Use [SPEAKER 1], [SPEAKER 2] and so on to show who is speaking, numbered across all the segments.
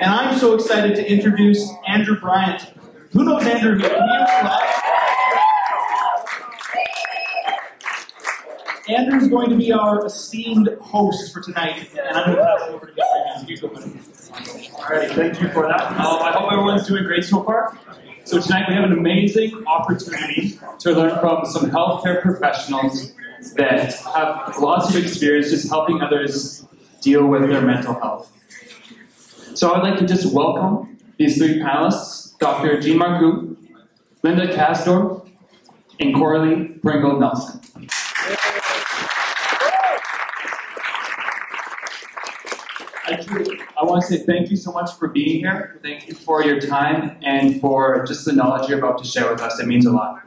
[SPEAKER 1] And I'm so excited to introduce Andrew Bryant. Who knows Andrew here? Andrew's going to be our esteemed host for tonight, and I'm going to pass it over to right. You go Alrighty, thank you for that. Um, I hope everyone's doing great so far. So tonight we have an amazing opportunity to learn from some healthcare professionals that have lots of experience just helping others deal with their mental health. So I'd like to just welcome these three panelists, Dr. Jean Marcoux, Linda Kasdorf, and Coralie Pringle Nelson. I want to say thank you so much for being here. Thank you for your time and for just the knowledge you're about to share with us. It means a lot.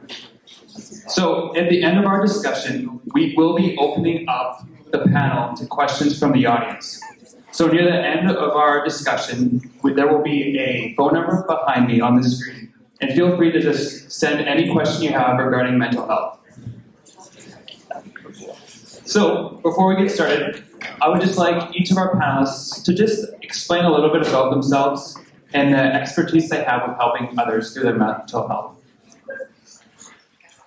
[SPEAKER 1] So, at the end of our discussion, we will be opening up the panel to questions from the audience. So, near the end of our discussion, there will be a phone number behind me on the screen. And feel free to just send any question you have regarding mental health. So, before we get started, I would just like each of our panelists to just explain a little bit about themselves and the expertise they have with helping others through their mental health.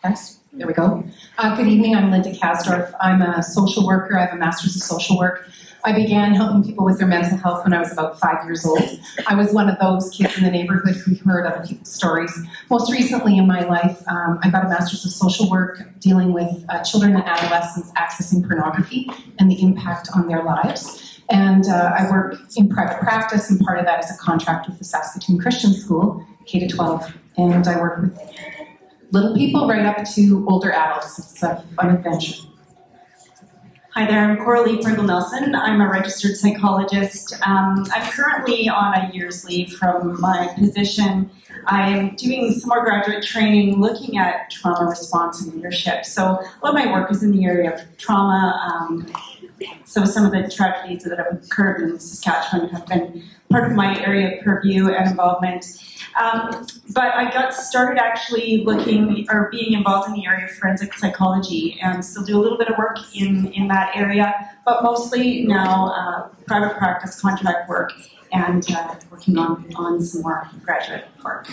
[SPEAKER 2] Yes, there we go. Uh, good evening, I'm Linda Kasdorf. I'm a social worker, I have a master's of social work. I began helping people with their mental health when I was about five years old. I was one of those kids in the neighborhood who heard other people's stories. Most recently in my life, um, I got a master's of social work dealing with uh, children and adolescents accessing pornography and the impact on their lives. And uh, I work in private practice, and part of that is a contract with the Saskatoon Christian School, K to 12. And I work with little people right up to older adults. It's a fun adventure.
[SPEAKER 3] Hi there, I'm Coralie Pringle Nelson. I'm a registered psychologist. Um, I'm currently on a year's leave from my position. I'm doing some more graduate training looking at trauma response and leadership. So, a lot of my work is in the area of trauma. Um, so, some of the tragedies that have occurred in Saskatchewan have been part of my area of purview and involvement. Um, but I got started actually looking or being involved in the area of forensic psychology and still do a little bit of work in, in that area, but mostly now uh, private practice contract work and uh, working on, on some more graduate work.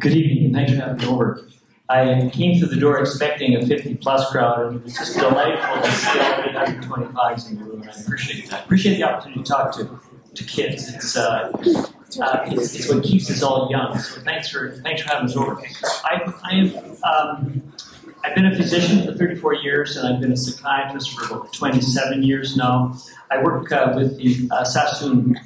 [SPEAKER 4] Good evening and thanks for having me over. I came through the door expecting a 50 plus crowd, and it was just delightful to see all 825s in the room. I appreciate that. Appreciate the opportunity to talk to, to kids. It's, uh, uh, it's, it's, what keeps us all young. So thanks for thanks for having us over. I've I've, um, I've been a physician for 34 years, and I've been a psychiatrist for about 27 years now. I work uh, with the uh, Saskatoon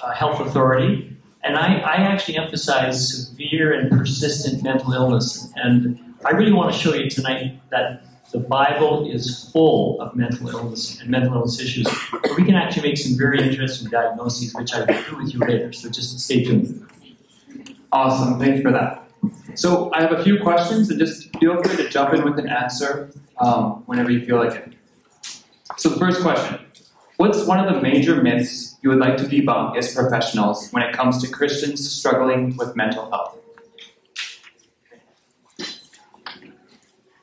[SPEAKER 4] uh, Health Authority, and I, I actually emphasize severe and persistent mental illness. And I really want to show you tonight that the Bible is full of mental illness and mental illness issues. But we can actually make some very interesting diagnoses, which I will do with you later. So just stay tuned.
[SPEAKER 1] Awesome. Thanks for that. So I have a few questions, and just feel free to jump in with an answer um, whenever you feel like it. So the first question: What's one of the major myths you would like to debunk as professionals when it comes to Christians struggling with mental health?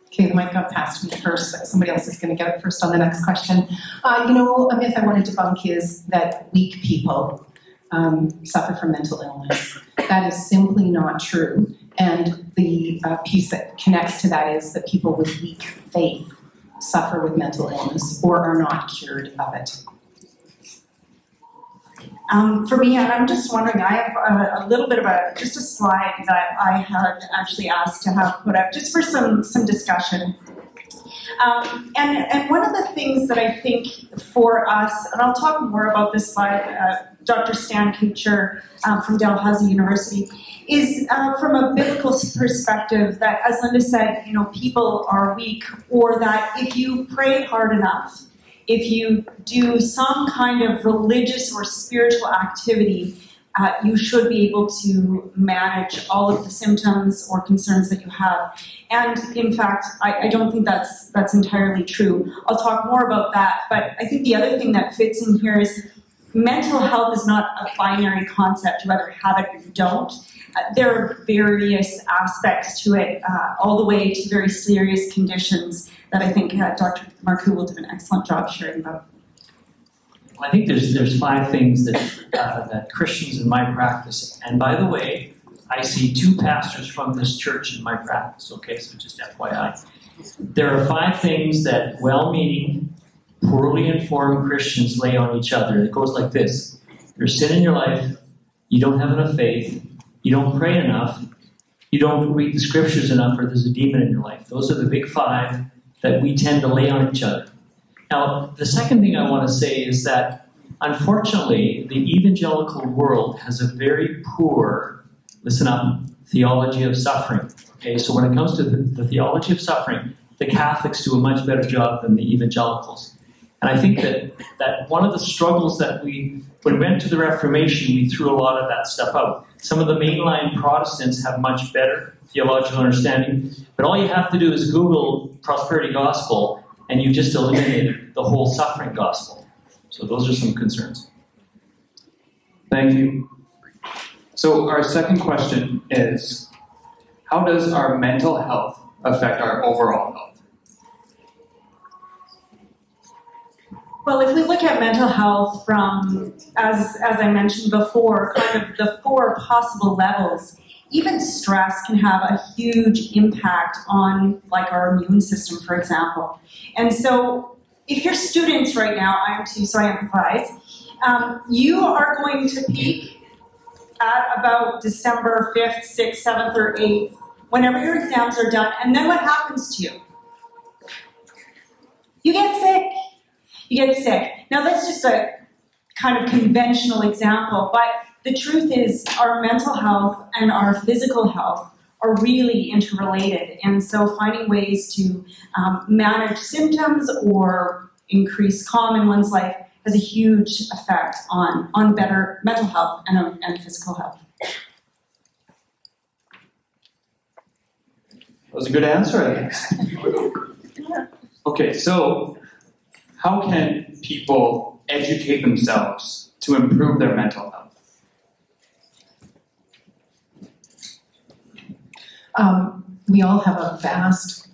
[SPEAKER 2] Okay, the mic got passed me first, somebody else is going to get it first on the next question. Uh, you know, a myth I want to debunk is that weak people um, suffer from mental illness. That is simply not true. And the uh, piece that connects to that is that people with weak faith suffer with mental illness or are not cured of it.
[SPEAKER 3] Um, for me, and I'm just wondering, I have a, a, little bit of a just a slide that I had actually asked to have put up just for some some discussion. Um, and and one of the things that I think for us, and I'll talk more about this slide, uh, Dr. Stan Kutcher um, from Dalhousie University, is uh, from a biblical perspective that, as Linda said, you know, people are weak, or that if you pray hard enough if you do some kind of religious or spiritual activity, uh, you should be able to manage all of the symptoms or concerns that you have. And in fact, I, I, don't think that's that's entirely true. I'll talk more about that. But I think the other thing that fits in here is mental health is not a binary concept. You either have it or you don't. Uh, there are various aspects to it, uh, all the way to very serious conditions that I think uh, Dr. Marcoux will do an excellent job sharing about.
[SPEAKER 4] I think there's there's five things that uh, that Christians in my practice, and by the way, I see two pastors from this church in my practice. Okay, so just FYI, there are five things that well-meaning, poorly informed Christians lay on each other. It goes like this: There's sin in your life. You don't have enough faith. You don't pray enough. You don't read the scriptures enough, or there's a demon in your life. Those are the big five that we tend to lay on each other. Now, the second thing I want to say is that unfortunately, the evangelical world has a very poor, listen up, theology of suffering. Okay, so when it comes to the, the theology of suffering, the Catholics do a much better job than the evangelicals. And I think that, that one of the struggles that we, when we went to the Reformation, we threw a lot of that stuff out. Some of the mainline Protestants have much better theological understanding, but all you have to do is Google prosperity gospel and you just eliminated the whole suffering gospel. So those are some concerns.
[SPEAKER 1] Thank you. So our second question is, how does our mental health affect our overall health?
[SPEAKER 3] Well, if we look at mental health from, as, as I mentioned before, kind of the four possible levels, even stress can have a huge impact on like our immune system, for example. And so if you're students right now, I am too, so I empathize, um, you are going to peak at about December 5th, 6th, 7th, or 8th, whenever your exams are done. And then what happens to you? You get sick. You get sick. Now, that's just a kind of conventional example, but the truth is, our mental health and our physical health are really interrelated. And so, finding ways to um, manage symptoms or increase calm in one's life has a huge effect on, on better mental health and, um, and physical health.
[SPEAKER 1] That was a good answer, I guess. Okay, so how can people educate themselves to improve their mental health?
[SPEAKER 2] Um, we all have a vast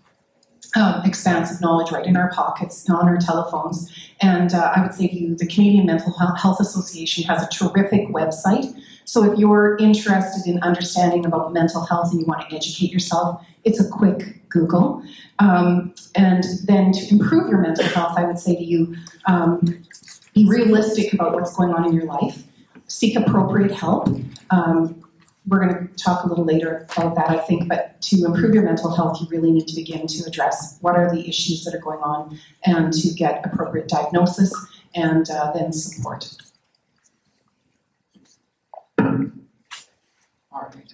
[SPEAKER 2] um, expanse of knowledge right in our pockets, on our telephones. And uh, I would say to you, the Canadian Mental Health Association has a terrific website. So if you're interested in understanding about mental health and you want to educate yourself, it's a quick Google. Um, and then to improve your mental health, I would say to you, um, be realistic about what's going on in your life. Seek appropriate help. Um, we're going to talk a little later about that, I think, but to improve your mental health, you really need to begin to address what are the issues that are going on and to get appropriate diagnosis and uh, then support.
[SPEAKER 1] All right.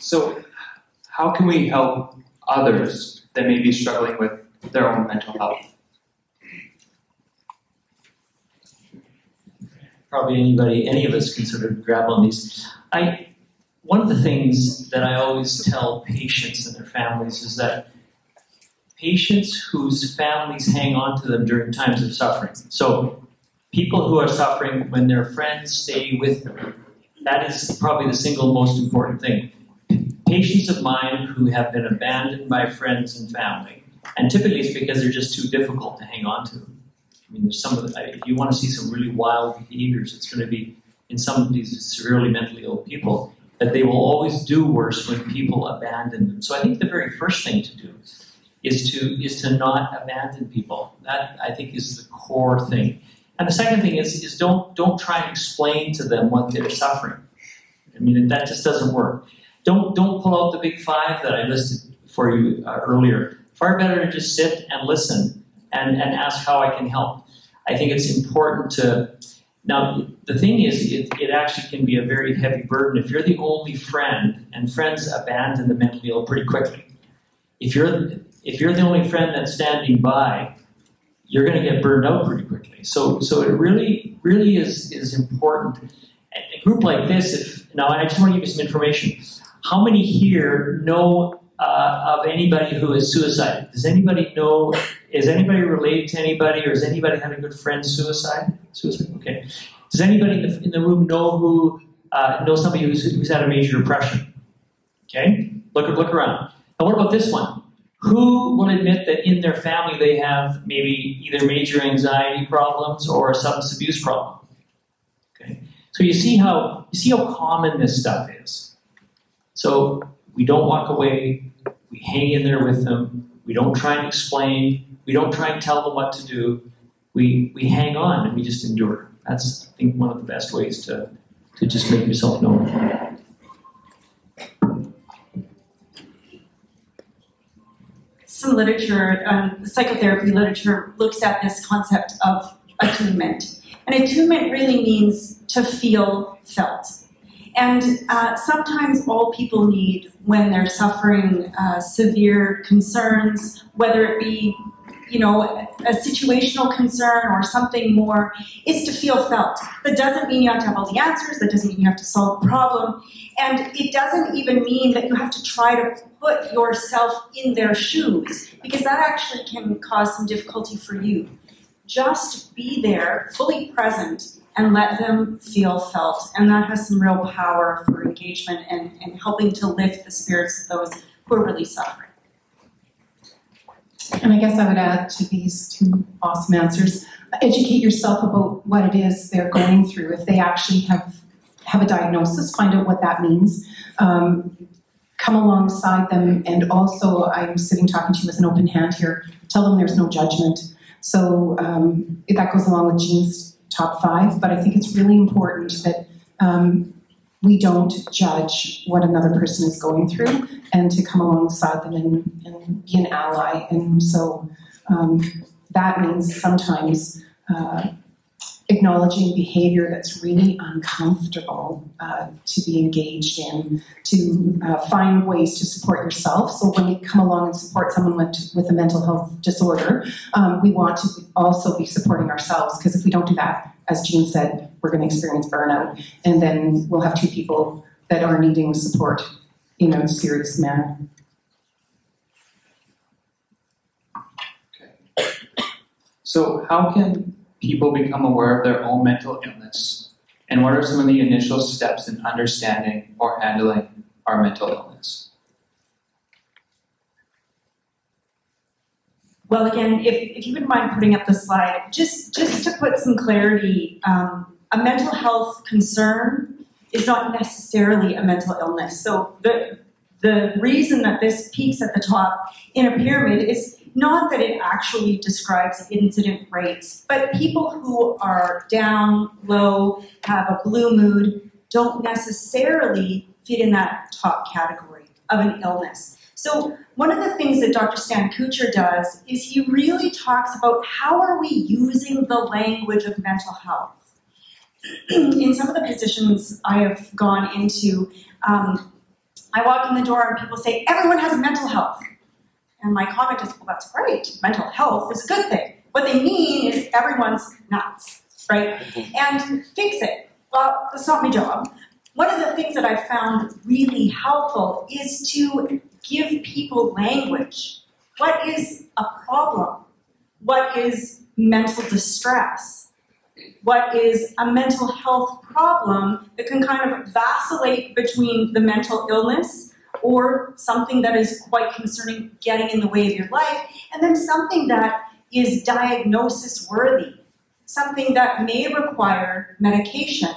[SPEAKER 1] So, how can we help others that may be struggling with their own mental health?
[SPEAKER 4] Probably anybody, any of us can sort of grab on these. I, one of the things that I always tell patients and their families is that patients whose families hang on to them during times of suffering. So, people who are suffering when their friends stay with them. That is probably the single most important thing. Patients of mine who have been abandoned by friends and family, and typically it's because they're just too difficult to hang on to. I mean, there's some of the, if you want to see some really wild behaviors, it's going to be in some of these severely mentally ill people that they will always do worse when people abandon them. So I think the very first thing to do is to is to not abandon people. That I think is the core thing. And the second thing is is don't don't try and explain to them what they're suffering. I mean that just doesn't work. Don't don't pull out the big five that I listed for you uh, earlier. Far better to just sit and listen and, and ask how I can help. I think it's important to now, the thing is, it, it actually can be a very heavy burden if you're the only friend, and friends abandon the mentally ill pretty quickly. If you're if you're the only friend that's standing by, you're going to get burned out pretty quickly. So, so it really, really is is important. A group like this, if now I just want to give you some information. How many here know uh, of anybody who is suicided? Does anybody know? Is anybody related to anybody, or has anybody had a good friend suicide? Suicide. Okay. Does anybody in the, in the room know who uh, know somebody who's, who's had a major depression? Okay. Look look around. Now, what about this one? Who will admit that in their family they have maybe either major anxiety problems or a substance abuse problem? Okay, so you see how you see how common this stuff is. So we don't walk away. We hang in there with them. We don't try and explain. We don't try and tell them what to do. We we hang on and we just endure. That's I think one of the best ways to to just make yourself known.
[SPEAKER 3] Some literature, um, psychotherapy literature, looks at this concept of attunement. And attunement really means to feel felt. And uh, sometimes all people need when they're suffering uh, severe concerns, whether it be you know, a situational concern or something more, is to feel felt. That doesn't mean you have to have all the answers, that doesn't mean you have to solve the problem, and it doesn't even mean that you have to try to put yourself in their shoes, because that actually can cause some difficulty for you. Just be there, fully present, and let them feel felt. And that has some real power for engagement and, and helping to lift the spirits of those who are really suffering.
[SPEAKER 2] And I guess I would add to these two awesome answers educate yourself about what it is they're going through. If they actually have have a diagnosis, find out what that means. Um, come alongside them, and also I'm sitting talking to you with an open hand here. Tell them there's no judgment. So um, that goes along with Jean's top five, but I think it's really important that um, we don't judge what another person is going through and to come alongside them and, and be an ally. And so um, that means sometimes uh, acknowledging behavior that's really uncomfortable uh, to be engaged in, to uh, find ways to support yourself. So when you come along and support someone with, with a mental health disorder, um, we want to also be supporting ourselves because if we don't do that, as Jean said, we're going to experience burnout, and then we'll have two people that are needing support in a serious manner.
[SPEAKER 1] Okay. So, how can people become aware of their own mental illness? And what are some of the initial steps in understanding or handling our mental illness?
[SPEAKER 3] Well, again, if, if you wouldn't mind putting up the slide, just, just to put some clarity, um, a mental health concern is not necessarily a mental illness. So the, the reason that this peaks at the top in a pyramid is not that it actually describes incident rates, but people who are down, low, have a blue mood, don't necessarily fit in that top category of an illness. So one of the things that Dr. Stan Kutcher does is he really talks about how are we using the language of mental health. in some of the positions I have gone into, um, I walk in the door and people say, everyone has mental health. And my comment is, well, that's great. Mental health is a good thing. What they mean is everyone's nuts, right? Mm-hmm. And fix it. Well, that's not my job. One of the things that I found really helpful is to give people language. What is a problem? What is mental distress? What is a mental health problem that can kind of vacillate between the mental illness or something that is quite concerning getting in the way of your life, and then something that is diagnosis worthy, something that may require medication,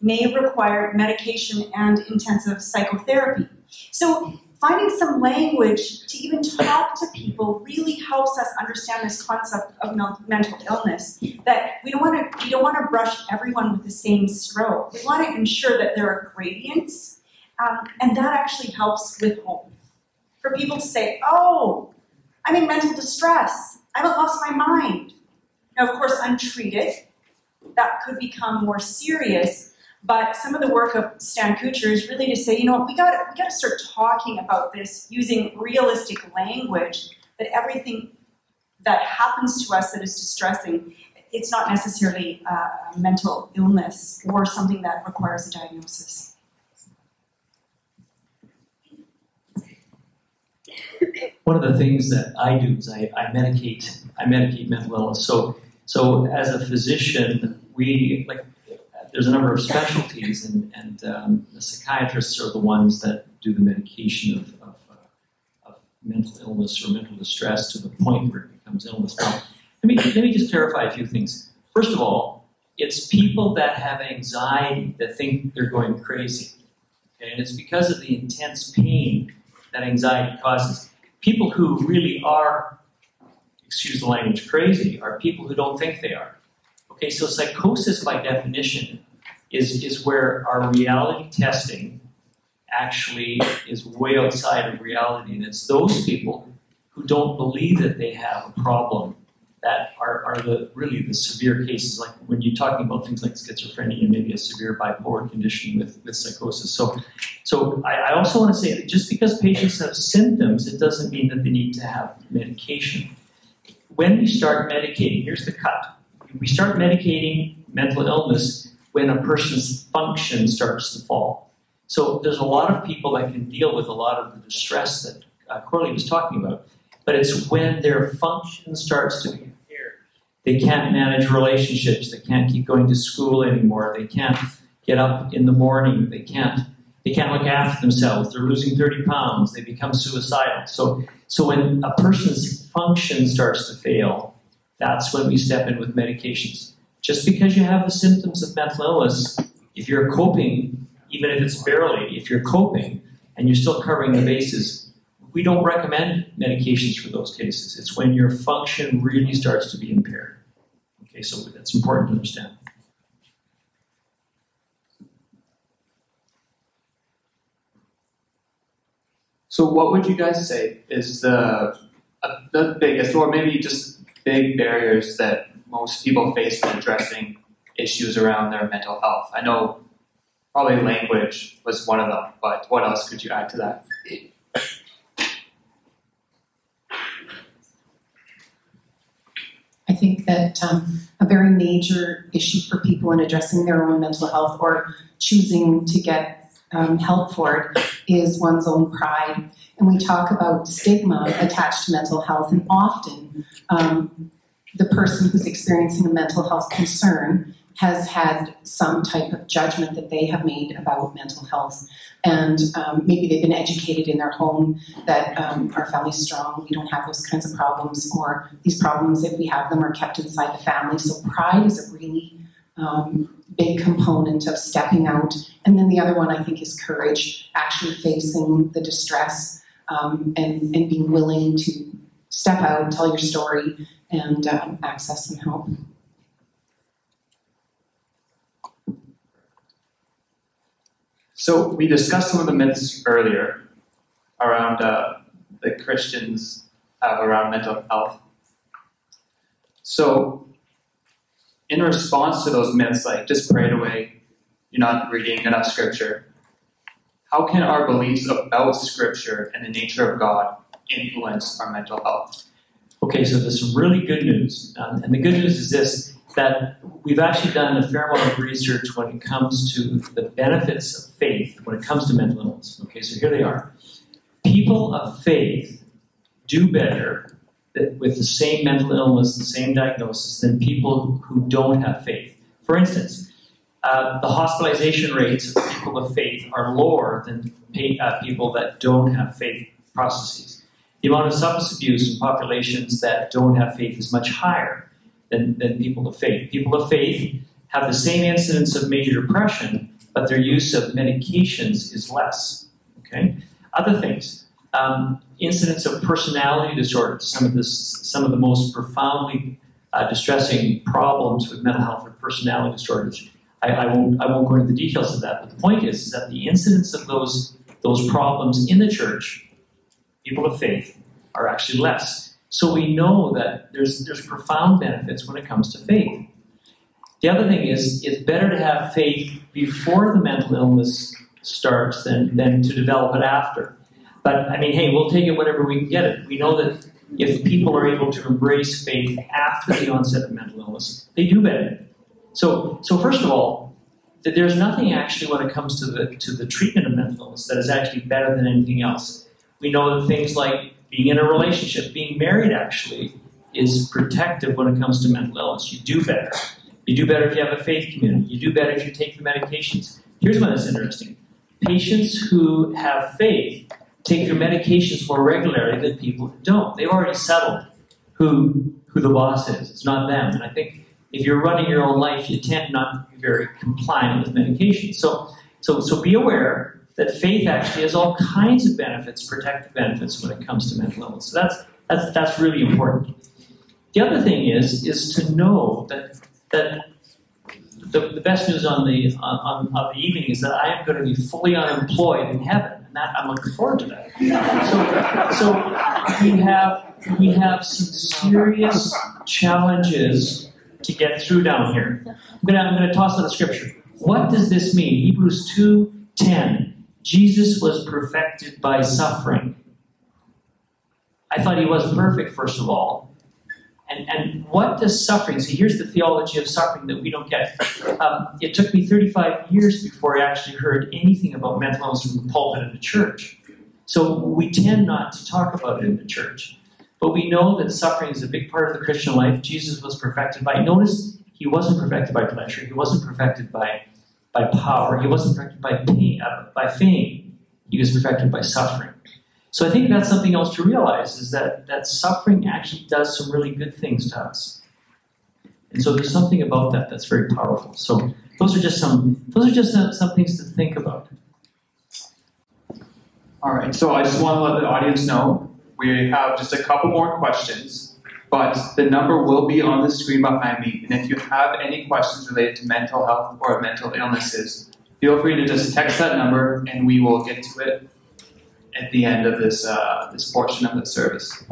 [SPEAKER 3] may require medication and intensive psychotherapy. So finding some language to even talk to people really helps us understand this concept of mental illness. That we don't want to we don't want to brush everyone with the same stroke. We want to ensure that there are gradients, um, and that actually helps with hope. For people to say, "Oh, I'm in mental distress. I haven't lost my mind." Now, of course, untreated, that could become more serious but some of the work of Stan Kutcher is really to say, you know, what, we got we got to start talking about this using realistic language. That everything that happens to us that is distressing, it's not necessarily a mental illness or something that requires a diagnosis.
[SPEAKER 4] One of the things that I do is I, I medicate. I medicate mental illness. So, so as a physician, we like there's a number of specialties, and, and um, the psychiatrists are the ones that do the medication of, of, uh, of mental illness or mental distress to the point where it becomes illness. Now, let me, let me just clarify a few things. First of all, it's people that have anxiety that think they're going crazy. Okay? And it's because of the intense pain that anxiety causes. People who really are, excuse the language, crazy are people who don't think they are. Okay, so psychosis by definition is, is where our reality testing actually is way outside of reality. And it's those people who don't believe that they have a problem that are, are the really the severe cases, like when you're talking about things like schizophrenia maybe a severe bipolar condition with, with psychosis. So, so I, I also want to say that just because patients have symptoms, it doesn't mean that they need to have medication. When we start medicating, here's the cut. We start medicating mental illness when a person's function starts to fall. So there's a lot of people that can deal with a lot of the distress that uh, Coralie was talking about, but it's when their function starts to they can't manage relationships. They can't keep going to school anymore. They can't get up in the morning. They can't they can't look after themselves. They're losing 30 pounds. They become suicidal. So so when a person's function starts to fail, that's when we step in with medications. Just because you have the symptoms of mental illness, if you're coping, even if it's barely, if you're coping and you're still covering the bases, we don't recommend medications for those cases. It's when your function really starts to be impaired. Okay, so that's important to understand.
[SPEAKER 1] So, what would you guys say is the uh, the biggest, or maybe just big barriers that most people face when addressing issues around their mental health? I know probably language was one of them, but what else could you add to that?
[SPEAKER 2] I think that um, a very major issue for people in addressing their own mental health or choosing to get um, help for it is one's own pride. And we talk about stigma attached to mental health, and often um, the person who's experiencing a mental health concern has had some type of judgment that they have made about mental health. And um, maybe they've been educated in their home that um, our family's strong, we don't have those kinds of problems, or these problems, if we have them, are kept inside the family. So pride is a really um, big component of stepping out. And then the other one, I think, is courage, actually facing the distress um, and, and being willing to step out, tell your story, and um, access some help.
[SPEAKER 1] So we discussed some of the myths earlier around uh, the Christians have around mental health. So, in response to those myths, like just pray it away, you're not reading enough scripture, how can our beliefs about scripture and the nature of God influence our mental health?
[SPEAKER 4] Okay, so there's some really good news. Um, and the good news is this that we've actually done a fair amount of research when it comes to the benefits of faith when it comes to mental illness. Okay, so here they are. People of faith do better with the same mental illness, the same diagnosis, than people who don't have faith. For instance, uh, the hospitalization rates of people of faith are lower than uh, people that don't have faith processes. The amount of substance abuse in populations that don't have faith is much higher than, than people of faith. People of faith have the same incidence of major depression, but their use of medications is less. Okay. Other things, um, incidence of personality disorders. Some of some of the most profoundly uh, distressing problems with mental health are personality disorders. I, I, won't, I won't go into the details of that, but the point is, is that the incidence of those those problems in the church, people of faith, are actually less. So we know that there's, there's profound benefits when it comes to faith. The other thing is, it's better to have faith before the mental illness starts than, than to develop it after. But I mean, hey, we'll take it whenever we can get it. We know that if people are able to embrace faith after the onset of mental illness, they do better. So, so first of all, that there's nothing actually when it comes to the to the treatment of mental illness that is actually better than anything else. We know that things like being in a relationship, being married actually is protective when it comes to mental illness. You do better. You do better if you have a faith community. You do better if you take the medications. Here's one that's interesting. Patients who have faith take their medications more regularly than people who don't. They've already settled who who the boss is. It's not them. And I think if you're running your own life, you tend not to be very compliant with medication. So so so be aware that faith actually has all kinds of benefits, protective benefits when it comes to mental illness. So that's that's that's really important. The other thing is is to know that that the, the best news on the on, on, of the evening is that I am going to be fully unemployed in heaven, and that I'm looking forward to that. So, so we have we have some serious challenges to get through down here. I'm to I'm to toss out a scripture. What does this mean? Hebrews two ten. Jesus was perfected by suffering. I thought he wasn't perfect, first of all. And, and what does suffering, see, here's the theology of suffering that we don't get. Um, it took me 35 years before I actually heard anything about mental illness from the pulpit in the church. So we tend not to talk about it in the church. But we know that suffering is a big part of the Christian life. Jesus was perfected by, notice, he wasn't perfected by pleasure. He wasn't perfected by, by power. He wasn't perfected by pain, uh, by fame. He was perfected by suffering. So I think that's something else to realize is that, that suffering actually does some really good things to us. And so there's something about that that's very powerful. So those are just some those are just some, some things to think about.
[SPEAKER 1] All right, so I just want to let the audience know we have just a couple more questions, but the number will be on the screen behind me. And if you have any questions related to mental health or mental illnesses, feel free to just text that number and we will get to it at the end of this uh, this portion of the service.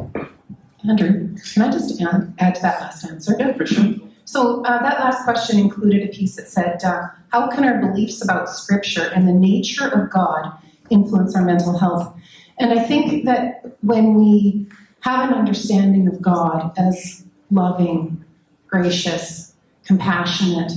[SPEAKER 2] Andrew, can I just add, add to that last answer?
[SPEAKER 1] Yeah, for sure.
[SPEAKER 2] So uh, that last question included a piece that said, uh, "How can our beliefs about Scripture and the nature of God influence our mental health?" And I think that when we have an understanding of God as loving, gracious, compassionate,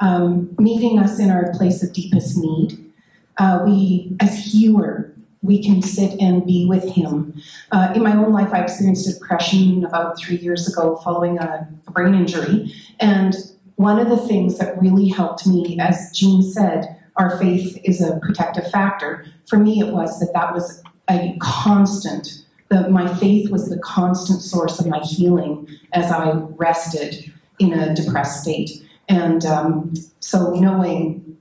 [SPEAKER 2] um, meeting us in our place of deepest need, uh, we, as healer, we can sit and be with him. Uh, in my own life, I experienced depression about three years ago following a, a brain injury. And one of the things that really helped me, as Jean said, our faith is a protective factor. For me, it was that that was a constant. The, my faith was the constant source of my healing as I rested in a depressed state. And um, so knowing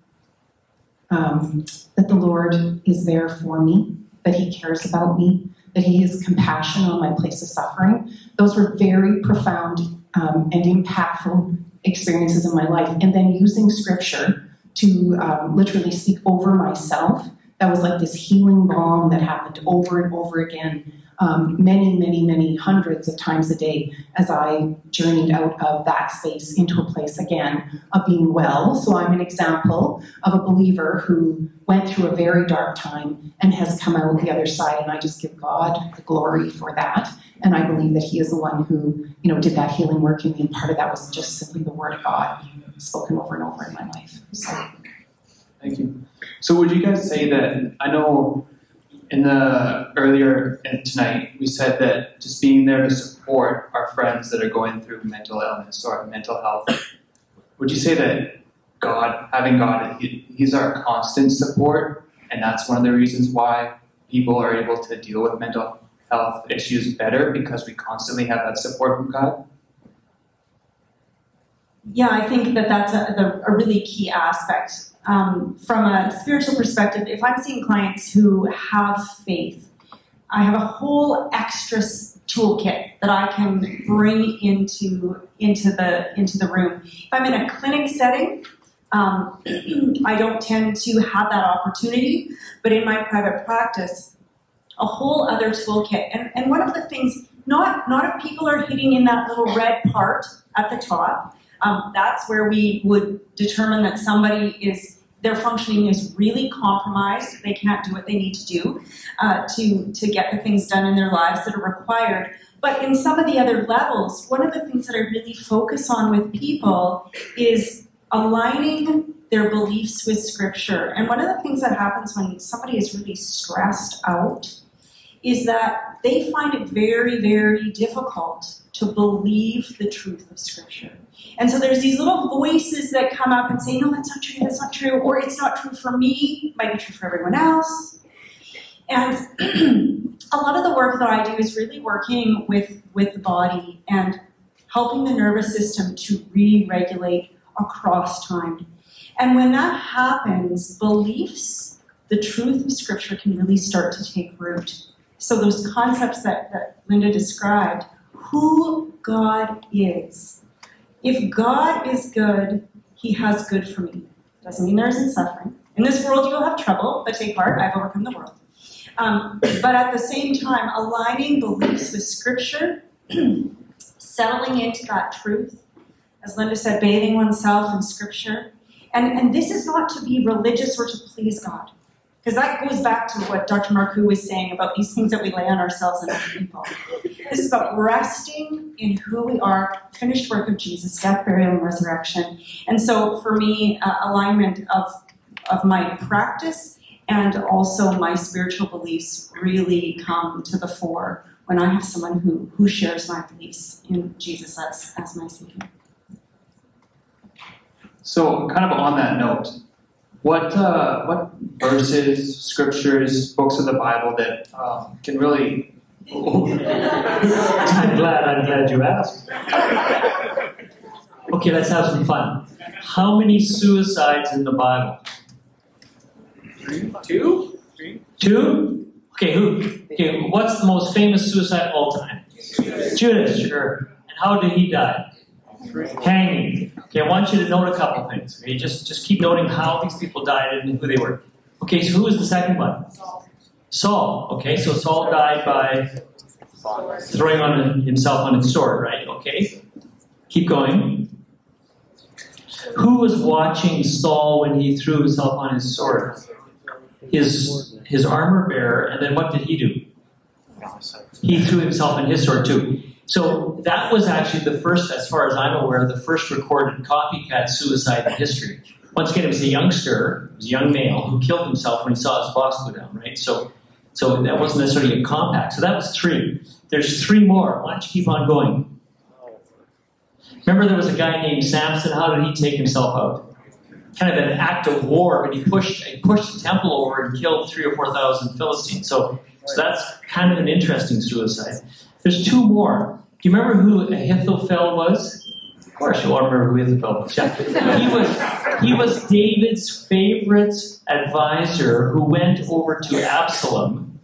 [SPEAKER 2] um, that the Lord is there for me, that He cares about me, that He has compassion on my place of suffering. Those were very profound um, and impactful experiences in my life. And then using Scripture to um, literally speak over myself, that was like this healing balm that happened over and over again um, many, many, many hundreds of times a day as I journeyed out of that space into a place again of being well. So I'm an example of a believer who went through a very dark time and has come out the other side, and I just give God the glory for that. And I believe that He is the one who, you know, did that healing work in me, and part of that was just simply the Word of God spoken over and over in my life. So.
[SPEAKER 1] Thank you. So, would you guys say that? I know in the earlier tonight we said that just being there to support our friends that are going through mental illness or mental health. Would you say that God, having God, he, He's our constant support, and that's one of the reasons why people are able to deal with mental health issues better because we constantly have that support from God?
[SPEAKER 3] Yeah, I think that that's a, a really key aspect um, from a spiritual perspective, if I'm seeing clients who have faith, I have a whole extra toolkit that I can bring into into the into the room. If I'm in a clinic setting, um, I don't tend to have that opportunity, but in my private practice, a whole other toolkit. And, and one of the things, not not if people are hitting in that little red part at the top, um, that's where we would determine that somebody is their functioning is really compromised. They can't do what they need to do uh, to to get the things done in their lives that are required. But in some of the other levels, one of the things that I really focus on with people is aligning their beliefs with scripture. And one of the things that happens when somebody is really stressed out is that they find it very, very difficult to believe the truth of scripture. And so there's these little voices that come up and say, no, that's not true, that's not true, or it's not true for me, might be true for everyone else. And a lot of the work that I do is really working with, with the body and helping the nervous system to re regulate across time. And when that happens, beliefs, the truth of Scripture can really start to take root. So, those concepts that, that Linda described, who God is. If God is good, He has good for me. Doesn't mean there isn't suffering. In this world, you will have trouble, but take heart, I've overcome the world. Um, but at the same time, aligning beliefs with Scripture, settling into that truth, as Linda said, bathing oneself in Scripture. And, and this is not to be religious or to please God. Because that goes back to what Dr. Marcoux was saying about these things that we lay on ourselves and other people. This is about resting in who we are, finished work of Jesus, death, burial, and resurrection. And so for me, uh, alignment of, of my practice and also my spiritual beliefs really come to the fore when I have someone who, who shares my beliefs in Jesus as, as my Savior.
[SPEAKER 1] So, kind of on that note, what uh, what verses, scriptures, books of the Bible that um, can really? Oh.
[SPEAKER 4] I'm glad. I'm glad you asked. Okay, let's have some fun. How many suicides in the Bible?
[SPEAKER 5] Two?
[SPEAKER 4] Two? Okay, who? Okay, what's the most famous suicide of all time? Judas, sure. And how did he die? Hanging. Okay, I want you to note a couple things. Okay, just just keep noting how these people died and who they were. Okay, so who was the second one? Saul. Saul, okay, so Saul died by throwing on himself on his sword, right? Okay, keep going. Who was watching Saul when he threw himself on his sword? His his armor bearer, and then what did he do? He threw himself on his sword too. So that was actually the first, as far as I'm aware, the first recorded copycat suicide in history. Once again, it was a youngster, it was a young male who killed himself when he saw his boss go down, right? So, so that wasn't necessarily a compact. So that was three. There's three more. Why don't you keep on going? Remember, there was a guy named Samson. How did he take himself out? Kind of an act of war, but he pushed he pushed the temple over and killed three or four thousand Philistines. So, so that's kind of an interesting suicide. There's two more. Do you remember who Ahithophel was? Course, you all remember who Ahithophel was. Yeah. He was he was David's favorite advisor who went over to Absalom.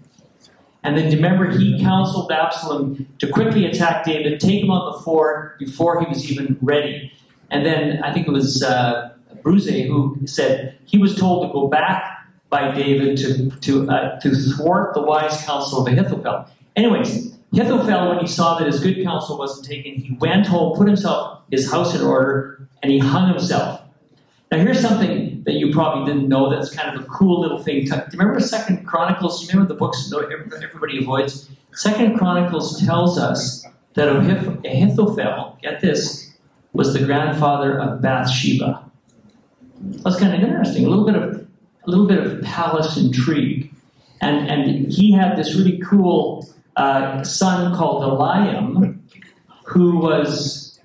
[SPEAKER 4] And then remember he counseled Absalom to quickly attack David, take him on the fort before he was even ready. And then I think it was uh, who said he was told to go back by David to to uh, to thwart the wise counsel of Ahithophel. Anyways, Ahithophel, when he saw that his good counsel wasn't taken, he went home, put himself his house in order, and he hung himself. Now, here's something that you probably didn't know. That's kind of a cool little thing. Do you remember Second Chronicles? Do you remember the books that everybody avoids? Second Chronicles tells us that Ahithophel, get this, was the grandfather of Bathsheba. That's kind of interesting. A little bit of a little bit of palace intrigue, and and he had this really cool uh, son called Eliam, who was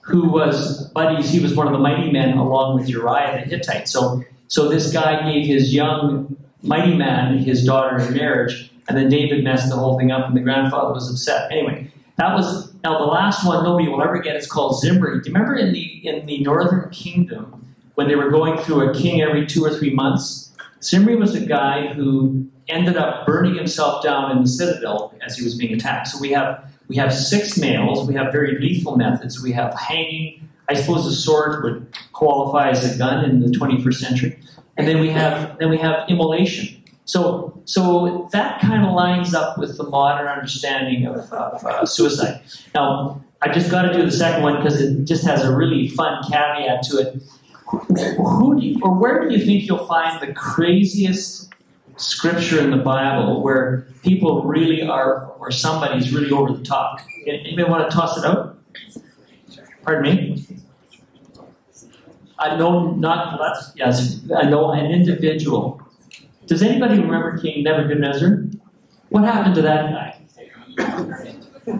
[SPEAKER 4] who was buddies. He was one of the mighty men along with Uriah the Hittite. So so this guy gave his young mighty man his daughter in marriage, and then David messed the whole thing up, and the grandfather was upset. Anyway, that was now the last one nobody will ever get. It's called Zimri. Do you remember in the in the northern kingdom when they were going through a king every two or three months? Zimri was a guy who ended up burning himself down in the citadel as he was being attacked. So we have we have six males. We have very lethal methods. We have hanging. I suppose a sword would qualify as a gun in the 21st century. And then we have then we have immolation. So so that kind of lines up with the modern understanding of, of uh, suicide. Now I just got to do the second one because it just has a really fun caveat to it. Who do you, or where do you think you'll find the craziest scripture in the Bible where people really are, or somebody's really over the top. Anybody want to toss it out? Pardon me? I know not let's yes, I know an individual. Does anybody remember King Nebuchadnezzar? What happened to that guy?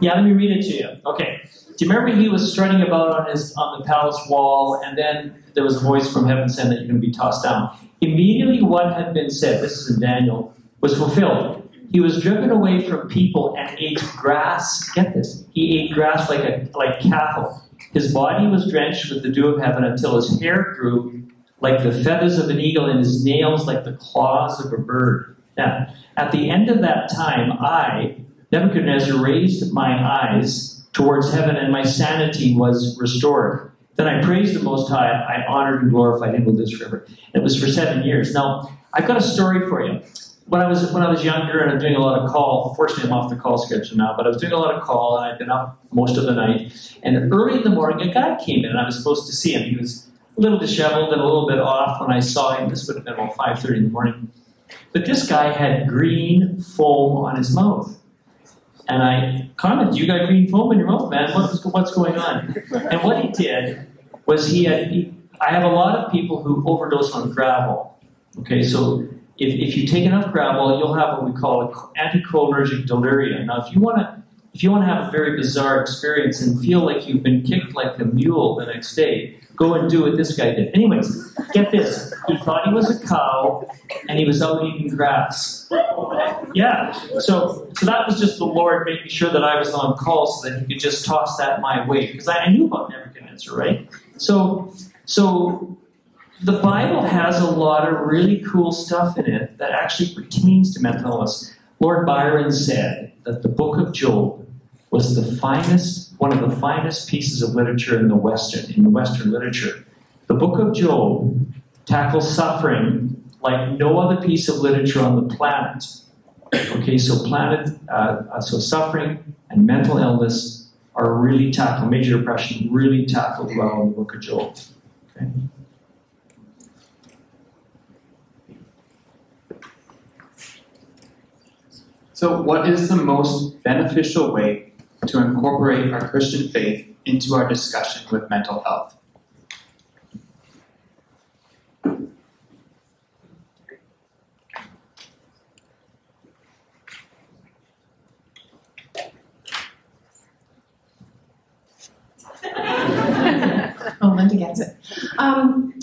[SPEAKER 4] Yeah, let me read it to you. Okay. Do you remember he was strutting about on his on the palace wall, and then there was a voice from heaven saying that you're going to be tossed down? Immediately, what had been said, this is in Daniel, was fulfilled. He was driven away from people and ate grass. Get this. He ate grass like a like cattle. His body was drenched with the dew of heaven until his hair grew like the feathers of an eagle and his nails like the claws of a bird. Now, at the end of that time, I, Nebuchadnezzar, raised my eyes towards heaven and my sanity was restored. Then I praised the Most High. I honored and glorified him with this forever. It was for seven years. Now, I've got a story for you. When I was when I was younger and I'm doing a lot of call, fortunately I'm off the call schedule now, but I was doing a lot of call and I'd been up most of the night. And early in the morning, a guy came in and I was supposed to see him. He was a little disheveled and a little bit off when I saw him. This would have been about 5:30 in the morning. But this guy had green foam on his mouth. And I commented, "You got green foam in your mouth, man? What's what's going on?" And what he did was he had. He, I have a lot of people who overdose on Gravol. Okay, so if, if you take enough Gravol, you'll have what we call anticholinergic delirium. Now, if you want to if you want to have a very bizarre experience and feel like you've been kicked like a mule the next day, go and do what this guy did. Anyways, get this. He thought he was a cow and he was out eating grass. Yeah. So so that was just the Lord making sure that I was on call so that he could just toss that my way. Because I, knew about Nebuchadnezzar, right? So so the Bible has a lot of really cool stuff in it that actually pertains to mental illness. Lord Byron said that the book of Job was the finest, one of the finest pieces of literature in the Western, in the Western literature. The book of Job tackles suffering like no other piece of literature on the planet. Okay, so planet, uh, uh so suffering and mental illness are really tackled. Major depression really tackled well in the book of Job. Okay.
[SPEAKER 1] So, what is the most beneficial way to incorporate our Christian faith into our discussion with mental health?
[SPEAKER 2] oh, Linda gets it. Um,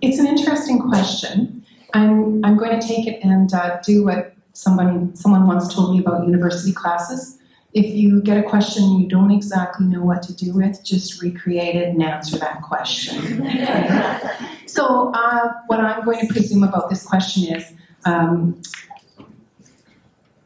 [SPEAKER 2] it's an interesting question. I'm, I'm going to take it and uh, do what someone, someone once told me about university classes. If you get a question you don't exactly know what to do with, just recreate it and answer that question. so, uh, what I'm going to presume about this question is um,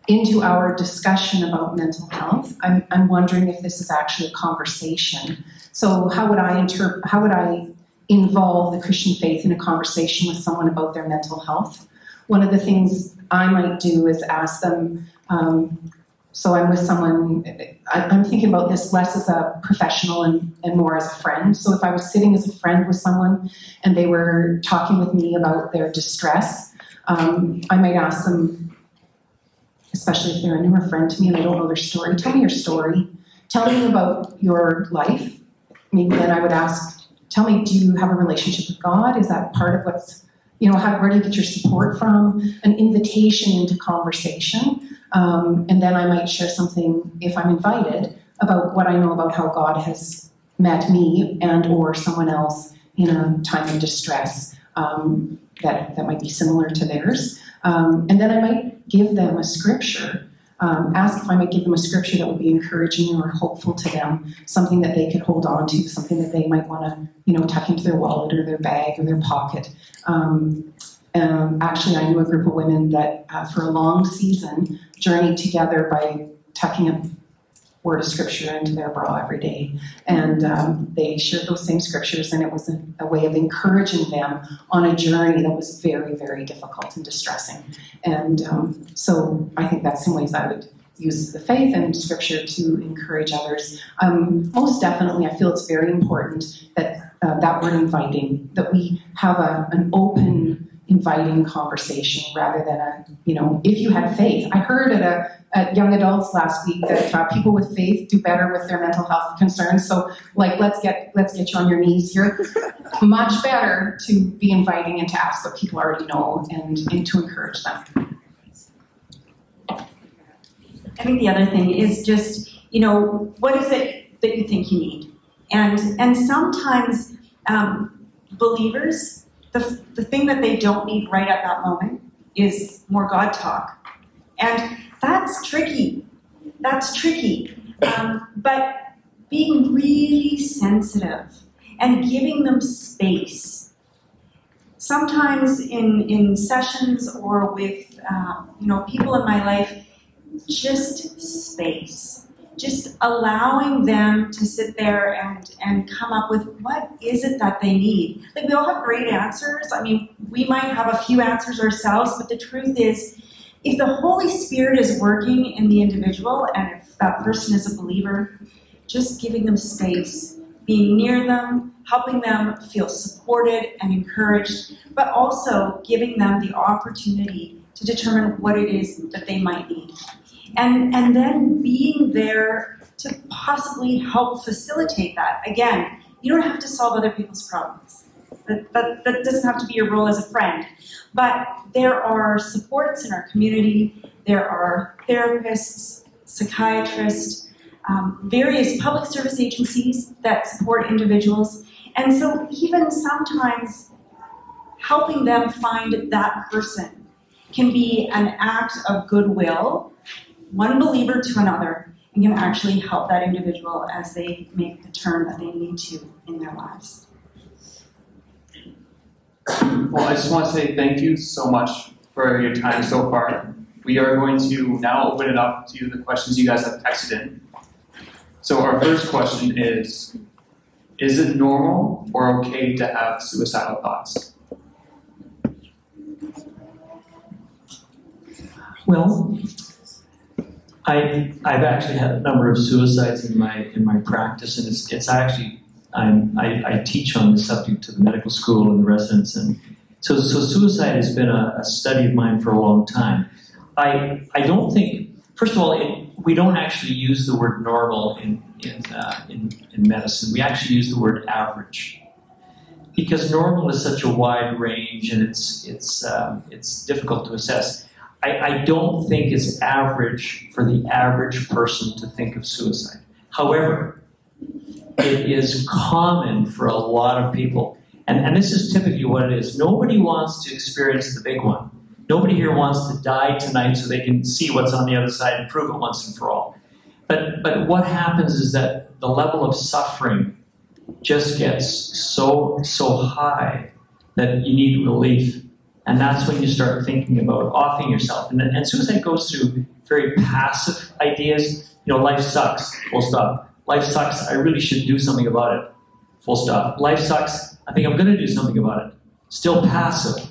[SPEAKER 2] into our discussion about mental health, I'm, I'm wondering if this is actually a conversation. So, how would I interpret? How would I involve the Christian faith in a conversation with someone about their mental health? One of the things I might do is ask them. Um, so I'm with someone, I, am thinking about this less as a professional and, and more as a friend. So if I was sitting as a friend with someone and they were talking with me about their distress, um, I might ask them, especially if they're a newer friend to me and I don't know their story, tell me your story. Tell me about your life. Maybe then I would ask, tell me, do you have a relationship with God? Is that part of what's you know, how, where do you get your support from? An invitation into conversation. Um, and then I might share something, if I'm invited, about what I know about how God has met me and or someone else in a time of distress um, that, that might be similar to theirs. Um, and then I might give them a scripture um, ask if I might give them a scripture that would be encouraging or hopeful to them, something that they could hold on to, something that they might want to, you know, tuck into their wallet or their bag or their pocket. Um, um, actually, I knew a group of women that, uh, for a long season, journeyed together by tucking a word of scripture into their bra every day. And um, they shared those same scriptures, and it was a, a, way of encouraging them on a journey that was very, very difficult and distressing. And um, so I think that's some ways I would use the faith and scripture to encourage others. Um, most definitely, I feel it's very important that uh, that word inviting, that we have a, an open, inviting conversation rather than a, you know, if you had faith. I heard at a at young adults last week that uh, people with faith do better with their mental health concerns. So, like, let's get let's get you on your knees here. Much better to be inviting and to ask what people already know and, and to encourage them.
[SPEAKER 3] I think the other thing is just you know what is it that you think you need, and and sometimes um, believers the the thing that they don't need right at that moment is more God talk. And that's tricky. That's tricky. Um, but being really sensitive and giving them space. Sometimes in, in sessions or with um, you know people in my life, just space. Just allowing them to sit there and, and come up with what is it that they need. Like we all have great answers. I mean, we might have a few answers ourselves, but the truth is, if the Holy Spirit is working in the individual and if that person is a believer, just giving them space, being near them, helping them feel supported and encouraged, but also giving them the opportunity to determine what it is that they might need. And, and then being there to possibly help facilitate that. Again, you don't have to solve other people's problems. That, that, that doesn't have to be your role as a friend. But there are supports in our community, there are therapists, psychiatrists, um, various public service agencies that support individuals. And so, even sometimes helping them find that person can be an act of goodwill, one believer to another, and can actually help that individual as they make the turn that they need to in their lives.
[SPEAKER 1] Well, I just want to say thank you so much for your time so far. We are going to now open it up to the questions you guys have texted in. So, our first question is Is it normal or okay to have suicidal thoughts?
[SPEAKER 4] Well, I I've actually had a number of suicides in my in my practice, and it's it's actually I'm, I, I teach on this subject to the medical school and the residents, and so so suicide has been a, a study of mine for a long time. I I don't think first of all it, we don't actually use the word normal in in, uh, in in medicine. We actually use the word average because normal is such a wide range and it's it's um, it's difficult to assess. I, I don't think it's average for the average person to think of suicide. However, it is common for a lot of people. And, and this is typically what it is. Nobody wants to experience the big one. Nobody here wants to die tonight so they can see what's on the other side and prove it once and for all. But, but what happens is that the level of suffering just gets so, so high that you need relief. And that's when you start thinking about offing yourself. And, and suicide goes through very passive ideas. You know, life sucks, full stop. Life sucks, I really should do something about it, full stop. Life sucks, I think I'm going to do something about it. Still passive.